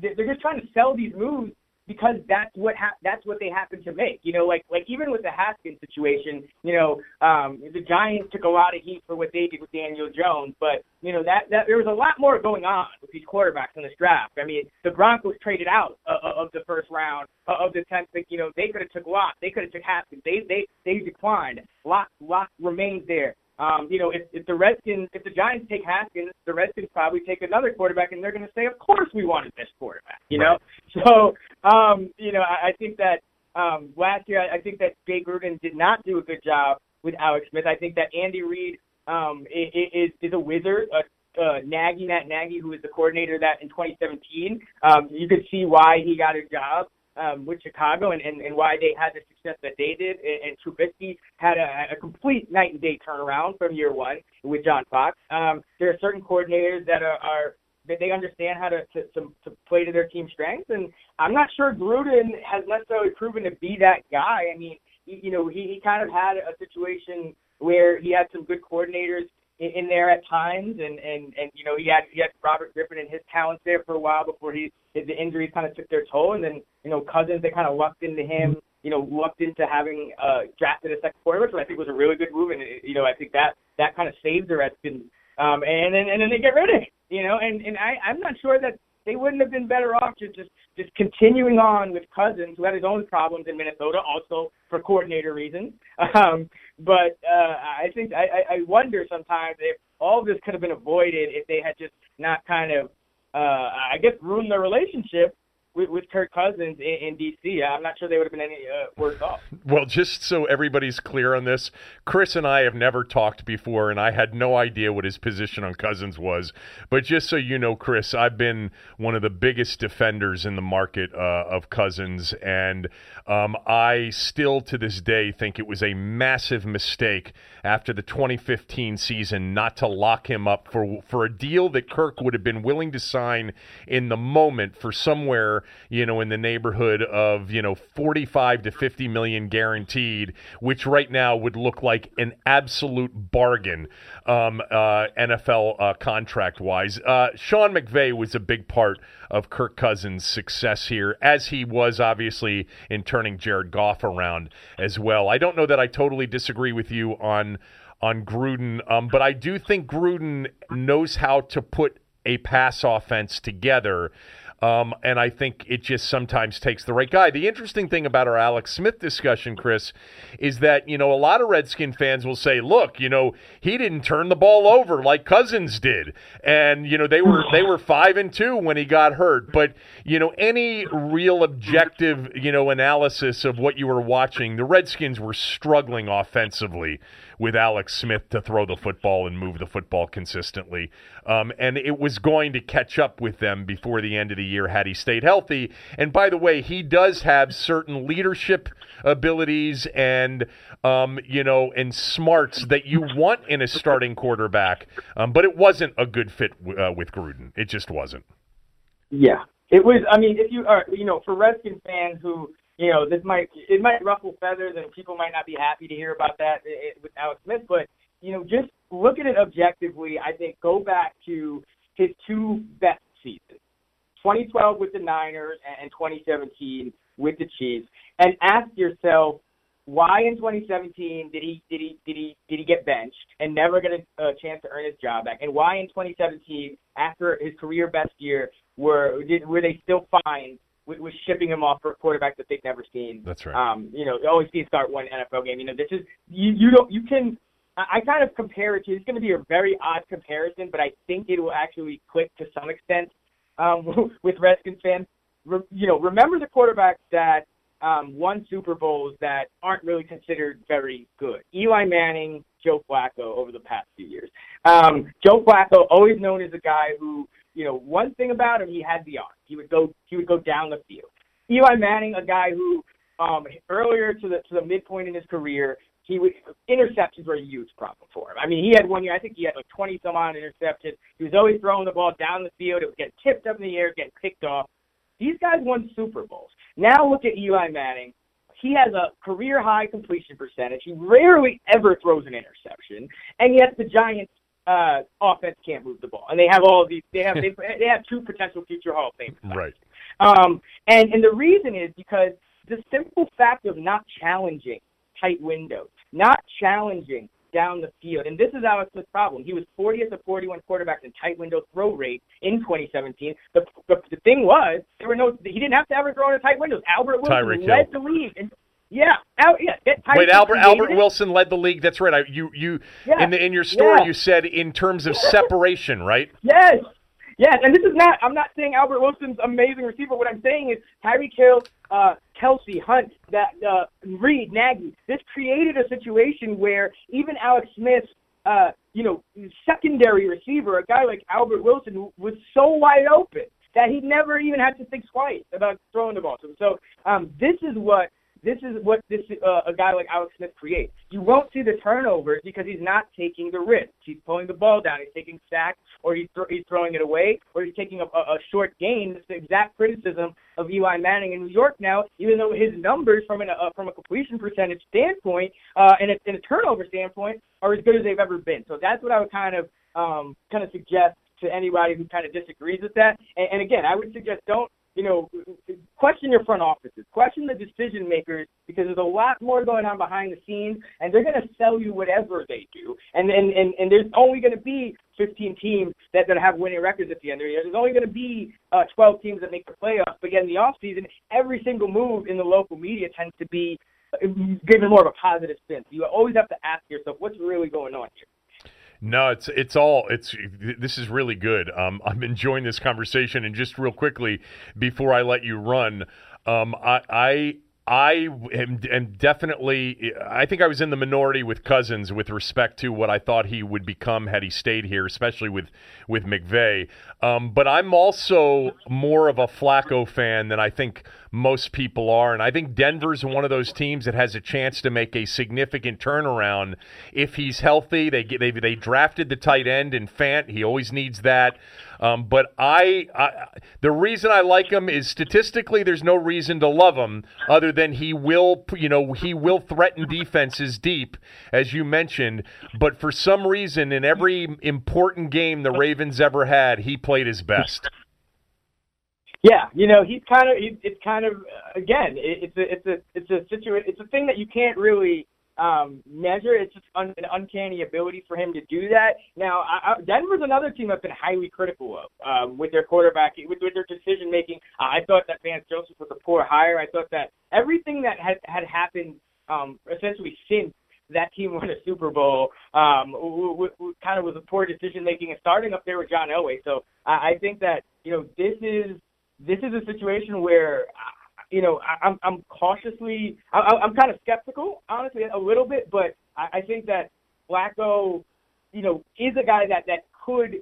they're just trying to sell these moves because that's what ha- that's what they happen to make. You know, like like even with the Haskins situation, you know, um, the Giants took a lot of heat for what they did with Daniel Jones, but you know that that there was a lot more going on with these quarterbacks in this draft. I mean, the Broncos traded out uh, of the first round uh, of the tenth pick. You know, they could have took Lock, they could have took Haskins. They they they declined. Lock Lock remained there. Um, you know, if, if the Redskins, if the Giants take Haskins, the Redskins probably take another quarterback, and they're going to say, "Of course, we wanted this quarterback." You know, so um, you know, I, I think that um, last year, I, I think that Jay Gruden did not do a good job with Alex Smith. I think that Andy Reid um, is is a wizard. Uh, uh, Nagy, Matt Nagy, who was the coordinator of that in 2017, um, you could see why he got a job um, with Chicago and, and, and why they had the success that they did. And, and Trubisky had a, a complete night and day turnaround from year one with John Fox. Um, there are certain coordinators that are, are that they understand how to, to, to, to play to their team strengths. And I'm not sure Gruden has necessarily proven to be that guy. I mean, you, you know, he, he kind of had a situation where he had some good coordinators in, in there at times, and and and you know he had he had Robert Griffin and his talents there for a while before he the injuries kind of took their toll, and then you know Cousins they kind of lucked into him, you know lucked into having uh, drafted a second quarterback, which I think was a really good move, and you know I think that that kind of saved the Redskins, um, and then and then they get rid of him, you know, and and I I'm not sure that they wouldn't have been better off just just just continuing on with Cousins, who had his own problems in Minnesota, also for coordinator reasons. Um, but uh, I think I, I wonder sometimes if all this could have been avoided if they had just not kind of, uh, I guess, ruined their relationship with, with Kirk Cousins in, in D.C. I'm not sure they would have been any uh, worse off. Well, just so everybody's clear on this, Chris and I have never talked before, and I had no idea what his position on Cousins was. But just so you know, Chris, I've been one of the biggest defenders in the market uh, of Cousins, and um, I still to this day think it was a massive mistake after the 2015 season not to lock him up for for a deal that Kirk would have been willing to sign in the moment for somewhere you know in the neighborhood of you know 45 to 50 million guaranteed, which right now would look like an absolute bargain um, uh, NFL uh, contract wise. Uh, Sean McVay was a big part of Kirk Cousins' success here, as he was obviously in turning Jared Goff around as well. I don't know that I totally disagree with you on on Gruden, um, but I do think Gruden knows how to put a pass offense together. Um, and I think it just sometimes takes the right guy. The interesting thing about our Alex Smith discussion, Chris, is that, you know, a lot of Redskin fans will say, look, you know, he didn't turn the ball over like Cousins did. And, you know, they were they were five and two when he got hurt. But, you know, any real objective, you know, analysis of what you were watching, the Redskins were struggling offensively with Alex Smith to throw the football and move the football consistently. Um, and it was going to catch up with them before the end of the year had he stayed healthy. And by the way, he does have certain leadership abilities and um, you know and smarts that you want in a starting quarterback. Um, but it wasn't a good fit uh, with Gruden. It just wasn't. Yeah, it was. I mean, if you are, you know, for Redskin fans who you know, this might it might ruffle feathers, and people might not be happy to hear about that eh, eh, with Alex Smith. But you know, just look at it objectively. I think go back to his two best seasons, 2012 with the Niners and 2017 with the Chiefs, and ask yourself why in 2017 did he did he did he did he get benched and never get a, a chance to earn his job back, and why in 2017 after his career best year were did were they still fine with, with shipping him off for a quarterback that they've never seen. That's right. Um, you know, always see start one NFL game. You know, this is you. You don't. You can. I, I kind of compare it to. It's going to be a very odd comparison, but I think it will actually click to some extent um, with Redskins fans. Re, you know, remember the quarterbacks that um, won Super Bowls that aren't really considered very good. Eli Manning, Joe Flacco over the past few years. Um, Joe Flacco, always known as a guy who you know, one thing about him, he had the arm. He would go, he would go down the field. Eli Manning, a guy who um, earlier to the to the midpoint in his career, he would interceptions were a huge problem for him. I mean, he had one year, I think he had like 20 some odd interceptions. He was always throwing the ball down the field. It was getting tipped up in the air, getting picked off. These guys won Super Bowls. Now look at Eli Manning. He has a career high completion percentage. He rarely ever throws an interception, and yet the Giants uh, offense can't move the ball, and they have all of these. They have they, they have two potential future Hall of Fame. Right. Um, and and the reason is because the simple fact of not challenging tight windows, not challenging down the field, and this is Alex Smith's problem. He was 40th of 41 quarterbacks in tight window throw rate in 2017. The, the the thing was there were no. He didn't have to ever throw in a tight windows. Albert Wilson Tyreek led Hill. the league. And, yeah, Al, yeah. Wait, Albert Albert it. Wilson led the league. That's right. I, you you Yeah. in the, in your story Yeah. you said in terms of separation, right? Yes. Yes, and this is not. I'm not saying Albert Wilson's amazing receiver. What I'm saying is Tyreek Hill, uh, Kelce, Hunt, that uh, Reid, Nagy. This created a situation where even Alex Smith, uh, you know, secondary receiver, a guy like Albert Wilson, was so wide open that he never even had to think twice about throwing the ball to him. So um, this is what this is what this uh, a guy like Alex Smith creates. You won't see the turnovers because he's not taking the risk. He's pulling the ball down. He's taking sacks, or he's th- he's throwing it away, or he's taking a, a, a short gain. It's the exact criticism of Eli Manning in New York now. Even though his numbers from an uh, from a completion percentage standpoint uh, and a, and a turnover standpoint are as good as they've ever been. So that's what I would kind of um, kind of suggest to anybody who kind of disagrees with that. And, and again, I would suggest don't you know, question your front offices, question the decision makers, because there's a lot more going on behind the scenes, and they're going to sell you whatever they do. And and and, and there's only going to be 15 teams that that have winning records at the end of the year. There's only going to be uh, 12 teams that make the playoffs. But yet in the off season, every single move in the local media tends to be uh, given more of a positive spin. So you always have to ask yourself, what's really going on here? No, it's it's all it's. This is really good. Um, I'm enjoying this conversation, and just real quickly before I let you run, um, I. I I am, am definitely. I think I was in the minority with Cousins with respect to what I thought he would become had he stayed here, especially with with McVay. Um, but I'm also more of a Flacco fan than I think most people are, and I think Denver's one of those teams that has a chance to make a significant turnaround if he's healthy. They they they drafted the tight end in Fant. He always needs that. Um, but I, I, the reason I like him is statistically, there's no reason to love him other than he will, you know, he will threaten defenses deep, as you mentioned. But for some reason, in every important game the Ravens ever had, he played his best. Yeah, you know, he's kind of he's, it's kind of again, it, it's a it's a it's a situation it's a thing that you can't really um, measure. It's just un- an uncanny ability for him to do that. Now, I, I, Denver's another team I've been highly critical of um, with their quarterback, with, with their decision making. Uh, I thought that Vance Joseph was a poor hire. I thought that everything that had had happened um, essentially since that team won a Super Bowl um, w- w- w- kind of was a poor decision making and starting up there with John Elway. So I, I think that you know this is this is a situation where you know, I, I'm I'm cautiously, I, I'm kind of skeptical, honestly, a little bit, but I, I think that Flacco, you know, is a guy that that could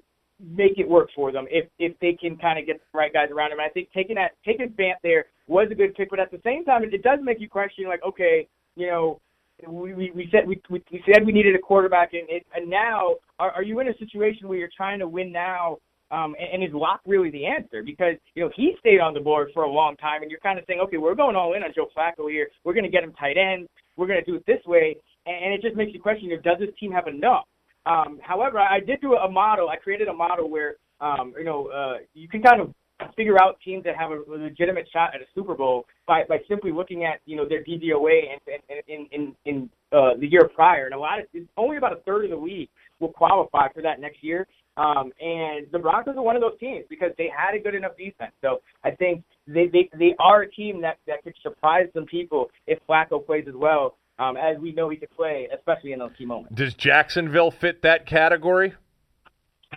make it work for them if if they can kind of get the right guys around him. And I think taking that taking Fant there was a good pick, but at the same time, it, it does make you question, like, okay, you know, we we, we said we, we we said we needed a quarterback, and it, and now are, are you in a situation where you're trying to win now? Um, and, and is Lock really the answer? Because you know he stayed on the board for a long time, and you're kind of saying, okay, we're going all in on Joe Flacco here. We're going to get him tight end. We're going to do it this way, and it just makes you question: you know, Does this team have enough? Um, however, I did do a model. I created a model where um, you know uh, you can kind of figure out teams that have a legitimate shot at a Super Bowl by, by simply looking at you know their DVOA in in in, in uh, the year prior, and a lot of it's only about a third of the league will qualify for that next year. Um, and the Broncos are one of those teams because they had a good enough defense. So I think they they, they are a team that that could surprise some people if Flacco plays as well um, as we know he could play, especially in those key moments. Does Jacksonville fit that category?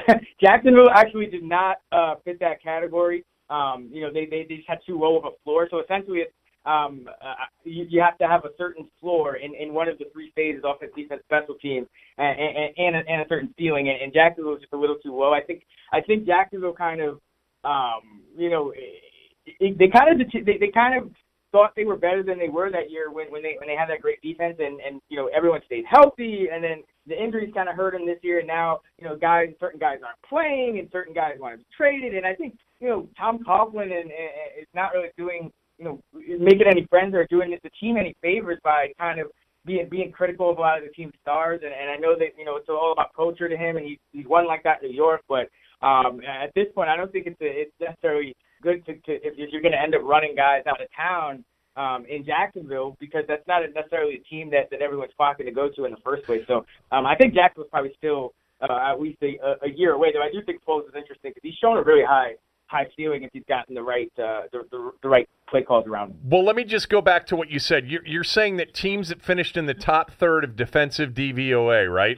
Jacksonville actually did not uh, fit that category. Um, you know, they, they they just had too low of a floor. So essentially, it's um, uh, you, you have to have a certain floor in, in one of the three phases, offense, defense, special teams, and, and, and, a, and a certain ceiling. And, and Jacksonville just a little too low. I think I think Jacksonville kind of, um, you know, it, they kind of they, they kind of thought they were better than they were that year when, when they when they had that great defense and and you know everyone stayed healthy and then the injuries kind of hurt them this year and now you know guys certain guys aren't playing and certain guys want to be traded and I think you know Tom Coughlin and, and is not really doing you know, making any friends or doing the team any favors by kind of being being critical of a lot of the team's stars. And, and I know that you know it's all about culture to him, and he's he's won like that in New York. But um, at this point, I don't think it's a, it's necessarily good to, to if you're going to end up running guys out of town um, in Jacksonville because that's not necessarily a team that that everyone's flocking to go to in the first place. So um, I think Jacksonville's probably still uh, at least a, a year away. Though I do think Foles is interesting because he's shown a really high high ceiling if he's gotten the right uh, the, the, the right play calls around him. Well, let me just go back to what you said. You're, you're saying that teams that finished in the top third of defensive DVOA, right?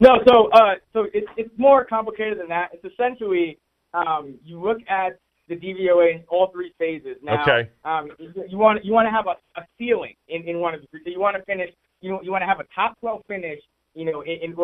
No, so uh, so it's it's more complicated than that. It's essentially um, you look at the DVOA in all three phases. Now, okay. um, you want you want to have a, a ceiling in, in one of the you want to finish you you want to have a top twelve finish you know, in, in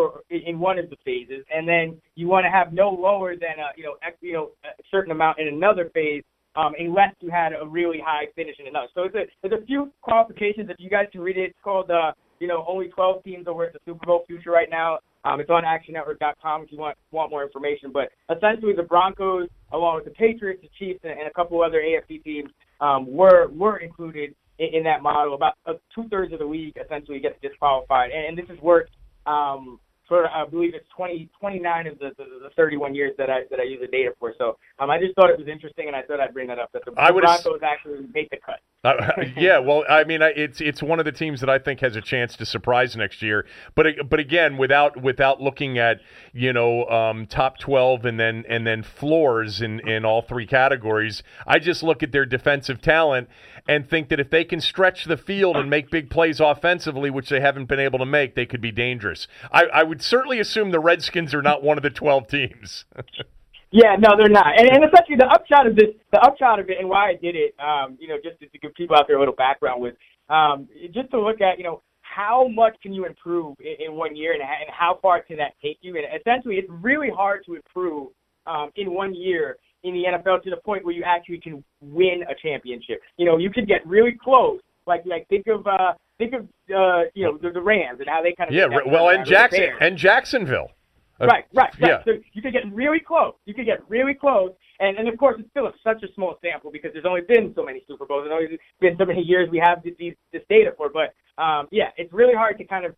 in one of the phases, and then you want to have no lower than a you know you know a certain amount in another phase, um, unless you had a really high finish in another. So it's a, there's a few qualifications. If you guys can read it, it's called uh, you know only 12 teams are at the Super Bowl future right now. Um, it's on ActionNetwork.com if you want want more information. But essentially, the Broncos, along with the Patriots, the Chiefs, and, and a couple other AFC teams, um, were were included in, in that model. About uh, two thirds of the league essentially gets disqualified, and, and this is worked um, for I believe it's 20, 29 of the, the, the 31 years that I that I use the data for. So um, I just thought it was interesting, and I thought I'd bring that up. That the, I the Broncos actually made the cut. Uh, yeah, well, I mean, it's it's one of the teams that I think has a chance to surprise next year. But but again, without without looking at you know um, top 12 and then and then floors in in all three categories, I just look at their defensive talent and think that if they can stretch the field and make big plays offensively, which they haven't been able to make, they could be dangerous. I, I would certainly assume the Redskins are not one of the 12 teams. yeah, no, they're not. And, and especially the upshot of this, the upshot of it, and why I did it, um, you know, just to, to give people out there a little background with, um, just to look at, you know, how much can you improve in, in one year, and, and how far can that take you? And essentially, it's really hard to improve um, in one year in the NFL to the point where you actually can win a championship. You know, you could get really close. Like like think of uh think of uh you know the, the Rams and how they kind of yeah well and Jackson and Jacksonville. Uh, right, right, right. Yeah. So you could get really close. You could get really close, and and of course it's still a, such a small sample because there's only been so many Super Bowls. There's only been so many years we have these, this data for. But um, yeah, it's really hard to kind of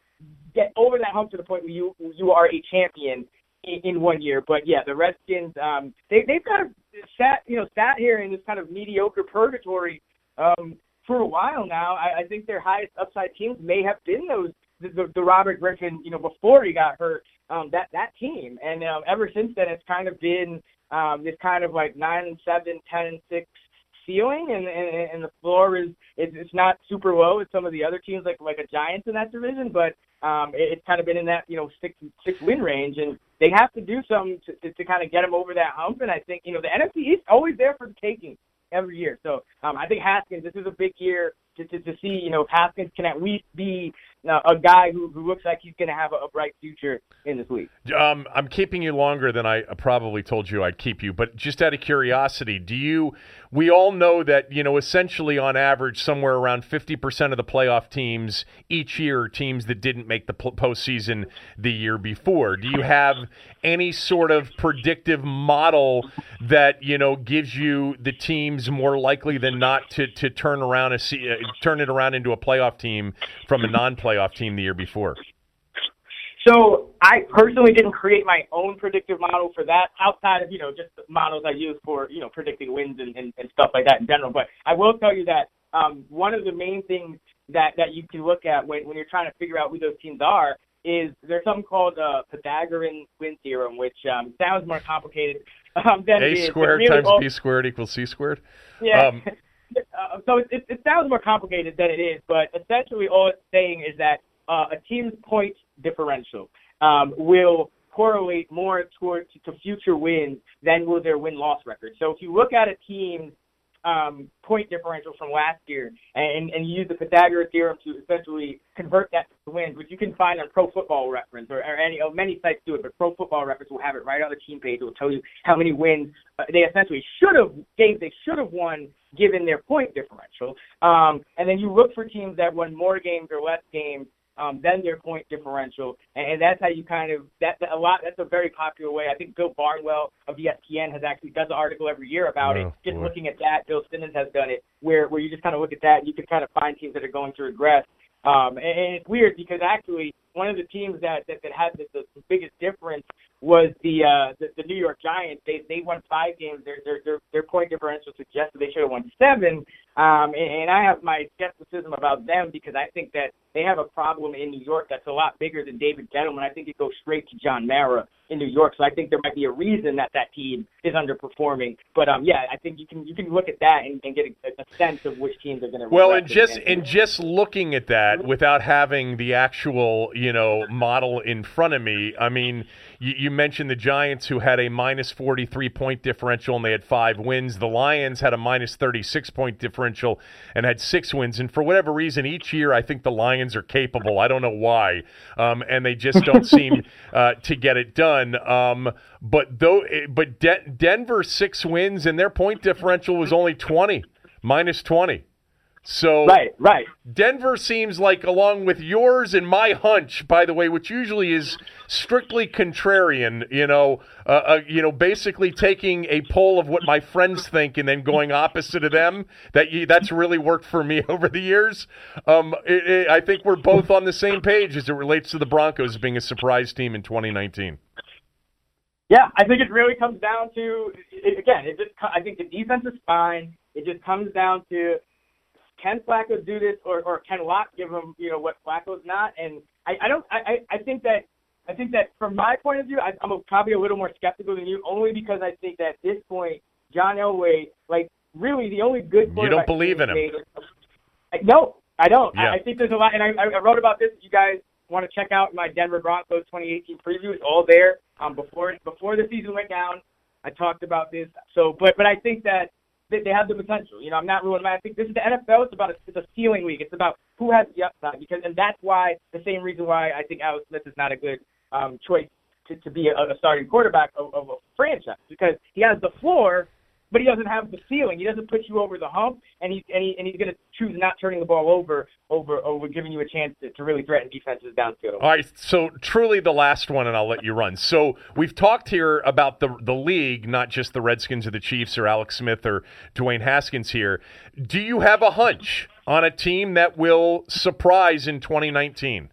get over that hump to the point where you you are a champion in, in one year. But yeah, the Redskins, um, they they've kind of sat you know sat here in this kind of mediocre purgatory um, for a while now, I, I think their highest upside teams may have been those the, the, the Robert Griffin, you know, before he got hurt, um, that that team, and um, ever since then, it's kind of been um, this kind of like nine and seven, ten and six ceiling, and and, and the floor is, is it's not super low as some of the other teams like like a Giants in that division, but um, it, it's kind of been in that you know six six win range, and they have to do something to, to, to kind of get them over that hump. And I think you know the NFC East always there for the taking every year. So um, I think Haskins, this is a big year to, to, to see, you know, if Haskins can at least be uh, a guy who, who looks like he's going to have a, a, bright future in this league. Um, I'm keeping you longer than I probably told you I'd keep you, but just out of curiosity, do you? We all know that you know essentially on average somewhere around 50% of the playoff teams each year are teams that didn't make the postseason the year before. Do you have any sort of predictive model that you know gives you the teams more likely than not to to turn around a turn it around into a playoff team from a non playoff team the year before? So I personally didn't create my own predictive model for that outside of, you know, just the models I use for, you know, predicting wins and, and, and stuff like that in general. But I will tell you that um, one of the main things that, that you can look at when, when you're trying to figure out who those teams are is there's something called uh, Pythagorean win theorem, which um, sounds more complicated um, than A squared really times B squared equals C squared? Yeah. Um, uh, so it, it, it sounds more complicated than it is, but essentially all it's saying is that uh, a team's point differential um, will correlate more towards to future wins than will their win loss record. So if you look at a team's um, point differential from last year and, and use the Pythagorean theorem to essentially convert that to wins, which you can find on Pro Football Reference or, or any oh, many sites do it, but Pro Football Reference will have it right on the team page. It will tell you how many wins uh, they essentially should have games they should have won given their point differential. Um, and then you look for teams that won more games or less games um, than their point differential, and, and that's how you kind of that, that, a lot. That's a very popular way. I think Bill Barnwell of ESPN has actually does an article every year about oh, it. Just boy. looking at that, Bill Simmons has done it, where where you just kind of look at that, and you can kind of find teams that are going to regress. Um, and, and it's weird because actually one of the teams that that, that had the, the biggest difference was the, uh, the the New York Giants. They they won five games. Their their their, their point differential suggested they should have won seven. Um, and, and I have my skepticism about them because I think that they have a problem in New York that's a lot bigger than David Gettleman. I think it goes straight to John Mara in New York. So I think there might be a reason that that team is underperforming. But um, yeah, I think you can you can look at that and, and get a, a sense of which teams are going to. Well, and just and just looking at that without having the actual you know model in front of me, I mean, you, you mentioned the Giants who had a minus forty three point differential and they had five wins. The Lions had a minus thirty six point differential and had six wins. And for whatever reason, each year I think the Lions are capable. I don't know why, um, and they just don't seem uh, to get it done. Um, but though, eh, but De- Denver six wins and their point differential was only twenty, minus twenty. So right, right. Denver seems like, along with yours and my hunch, by the way, which usually is strictly contrarian. You know, uh, uh, you know, basically taking a poll of what my friends think and then going opposite of them. That you, that's really worked for me over the years. Um, it, it, I think we're both on the same page as it relates to the Broncos being a surprise team in 2019. Yeah, I think it really comes down to again. It just I think the defense is fine. It just comes down to can Flacco do this, or or can Lock give him you know what Flacco's not? And I, I don't. I I think that I think that from my point of view, I, I'm probably a little more skeptical than you, only because I think that at this point, John Elway, like really the only good. You don't believe in him. I, no, I don't. Yeah. I, I think there's a lot, and I, I wrote about this. You guys want to check out my Denver Broncos 2018 preview, it's all there. Um, before before the season went down, I talked about this. So, but but I think that they, they have the potential. You know, I'm not ruling them. I think this is the NFL. It's about a, it's a ceiling league. It's about who has the upside because, and that's why the same reason why I think Alex Smith is not a good um, choice to, to be a, a starting quarterback of, of a franchise because he has the floor but he doesn't have the ceiling. He doesn't put you over the hump, and he's and, he, and he's going to choose not turning the ball over over over giving you a chance to, to really threaten defenses downfield. All right, so truly the last one, and I'll let you run. So we've talked here about the the league, not just the Redskins or the Chiefs or Alex Smith or Dwayne Haskins. Here, do you have a hunch on a team that will surprise in 2019?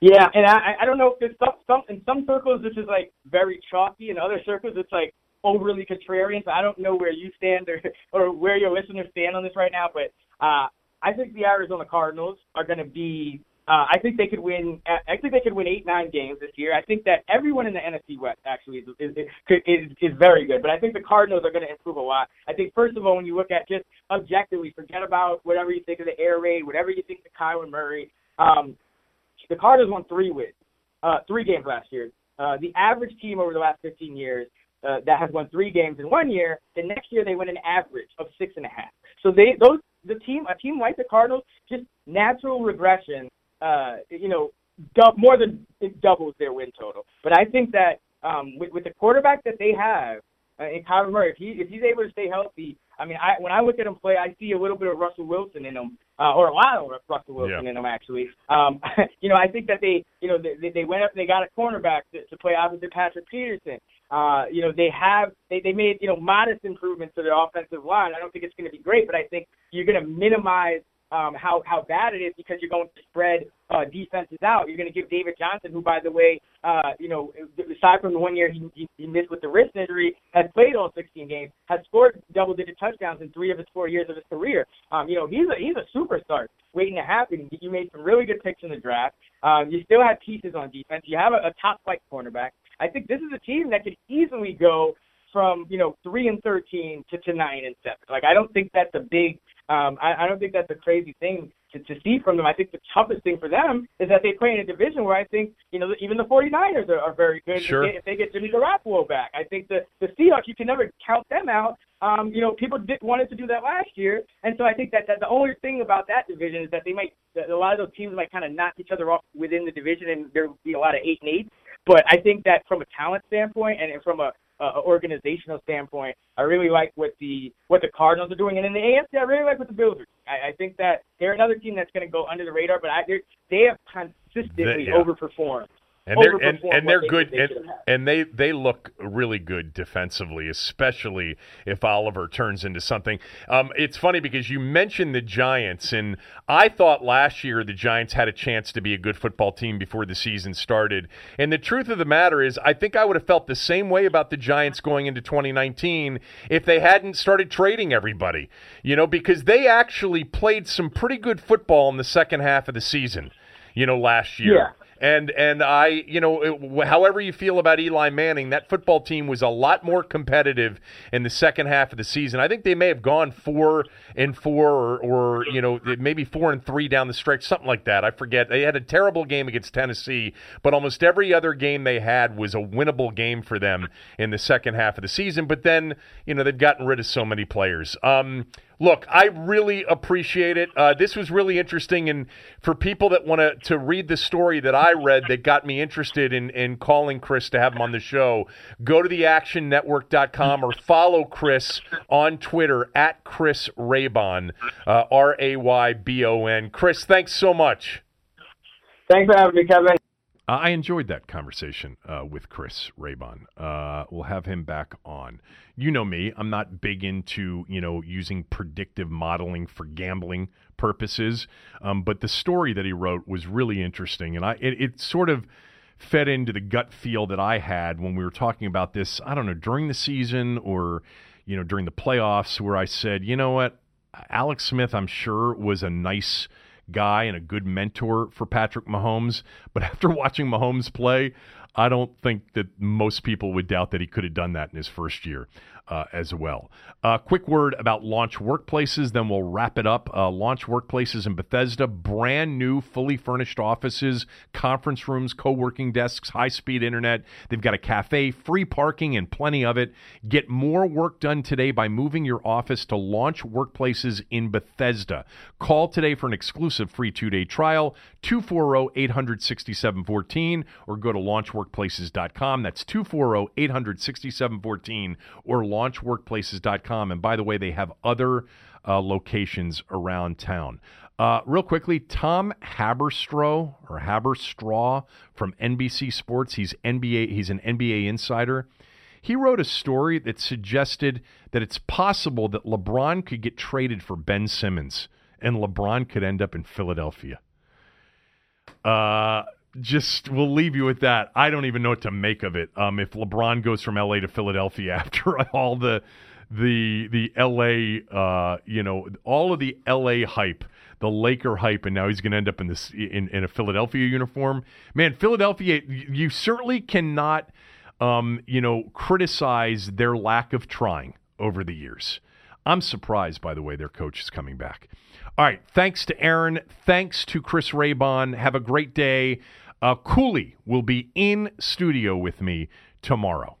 Yeah, and I I don't know if there's some, some in some circles this is like very chalky, in other circles it's like overly contrarian, so I don't know where you stand or or where your listeners stand on this right now, but uh, I think the Arizona Cardinals are going to be. Uh, I think they could win. I think they could win eight, nine games this year. I think that everyone in the NFC West actually is is, is, is very good, but I think the Cardinals are going to improve a lot. I think first of all, when you look at just objectively, forget about whatever you think of the air raid, whatever you think of Kyler Murray. Um, the Cardinals won three wins, uh, three games last year. Uh, the average team over the last 15 years uh, that has won three games in one year, the next year they win an average of six and a half. So they those the team a team like the Cardinals just natural regression. Uh, you know, more than it doubles their win total. But I think that um, with, with the quarterback that they have uh, in Kyler Murray, if he if he's able to stay healthy, I mean, I when I look at him play, I see a little bit of Russell Wilson in him, uh, or a lot of Russell Wilson Yeah. in him actually. Um, you know, I think that they, you know, they, they went up, and they got a cornerback to, to play opposite Patrick Peterson. Uh, you know, they have they, they made you know modest improvements to their offensive line. I don't think it's to be great, but I think you're to minimize um, how how bad it is because you're going to spread uh, defenses out. You're going to give David Johnson, who by the way, uh, you know, aside from the one year he, he, he missed with the wrist injury, has played all 16 games, has scored double-digit touchdowns in three of his four years of his career. Um, you know, he's a he's a superstar waiting to happen. You made some really good picks in the draft. Um, you still have pieces on defense. You have a, a top flight cornerback. I think this is a team that could easily go from you know three and thirteen to, to nine and seven. Like I don't think that's a big. Um, I, I don't think that's a crazy thing to, to see from them. I think the toughest thing for them is that they play in a division where I think you know even the 49ers are, are very good Sure. if, they, if they get Jimmy Garoppolo back. I think the the Seahawks you can never count them out. Um, you know, people did, wanted to do that last year, and so I think that, that the only thing about that division is that they might that a lot of those teams might kind of knock each other off within the division, and there will be a lot of eight and eight. But I think that from a talent standpoint and from a, a organizational standpoint, I really like what the what the Cardinals are doing, and in the AFC, I really like what the Bills are. I, I think that they're another team that's going to go under the radar, but I, they're- they have consistently yeah. overperformed. And they're and, and they're good they and, should have had. and they they look really good defensively especially if Oliver turns into something um, it's funny because you mentioned the Giants and I thought last year the Giants had a chance to be a good football team before the season started and the truth of the matter is I think I would have felt the same way about the Giants going into 2019 if they hadn't started trading everybody you know because they actually played some pretty good football in the second half of the season you know last year Yeah. And and I, you know, it, however you feel about Eli Manning, that football team was a lot more competitive in the second half of the season. I think they may have gone four and four, or, or you know, maybe four and three down the stretch, something like that. I forget. They had a terrible game against Tennessee, but almost every other game they had was a winnable game for them in the second half of the season. But then, you know, they've gotten rid of so many players. Um, Look, I really appreciate it. Uh, this was really interesting, and for people that want to to read the story that I read that got me interested in in calling Chris to have him on the show, go to theactionnetwork.com or follow Chris on Twitter at Chris Raybon, uh, R A Y B O N. Chris, thanks so much. Thanks for having me, Kevin. Uh, I enjoyed that conversation uh, with Chris Raybon. Uh, we'll have him back on. You know me; I'm not big into you know using predictive modeling for gambling purposes. Um, but the story that he wrote was really interesting, and I it, it sort of fed into the gut feel that I had when we were talking about this. I don't know during the season or you know during the playoffs, where I said, you know what, Alex Smith, I'm sure was a nice guy and a good mentor for Patrick Mahomes. But after watching Mahomes play, I don't think that most people would doubt that he could have done that in his first year uh, as well. Uh, quick word about Launch Workplaces, then we'll wrap it up. Uh, Launch Workplaces in Bethesda, brand new, fully furnished offices, conference rooms, co working desks, high speed internet. They've got a cafe, free parking, and plenty of it. Get more work done today by moving your office to Launch Workplaces in Bethesda. Call today for an exclusive free two day trial, 240 867 14, or go to launchworkplaces.com. That's 240 867 14 or launchworkplaces.com. And by the way, they have other uh, locations around town. Uh, real quickly, Tom Haberstroh or Haberstraw from NBC Sports. He's NBA. He's an NBA insider. He wrote a story that suggested that it's possible that LeBron could get traded for Ben Simmons, and LeBron could end up in Philadelphia. Uh, just we'll leave you with that. I don't even know what to make of it. Um, if LeBron goes from LA to Philadelphia after all the the the LA uh, you know all of the LA hype, the Laker hype, and now he's going to end up in this in, in a Philadelphia uniform. Man, Philadelphia, you certainly cannot um, you know criticize their lack of trying over the years. I'm surprised, by the way, their coach is coming back. All right. Thanks to Aaron. Thanks to Chris Raybon. Have a great day. Uh, Cooley will be in studio with me tomorrow.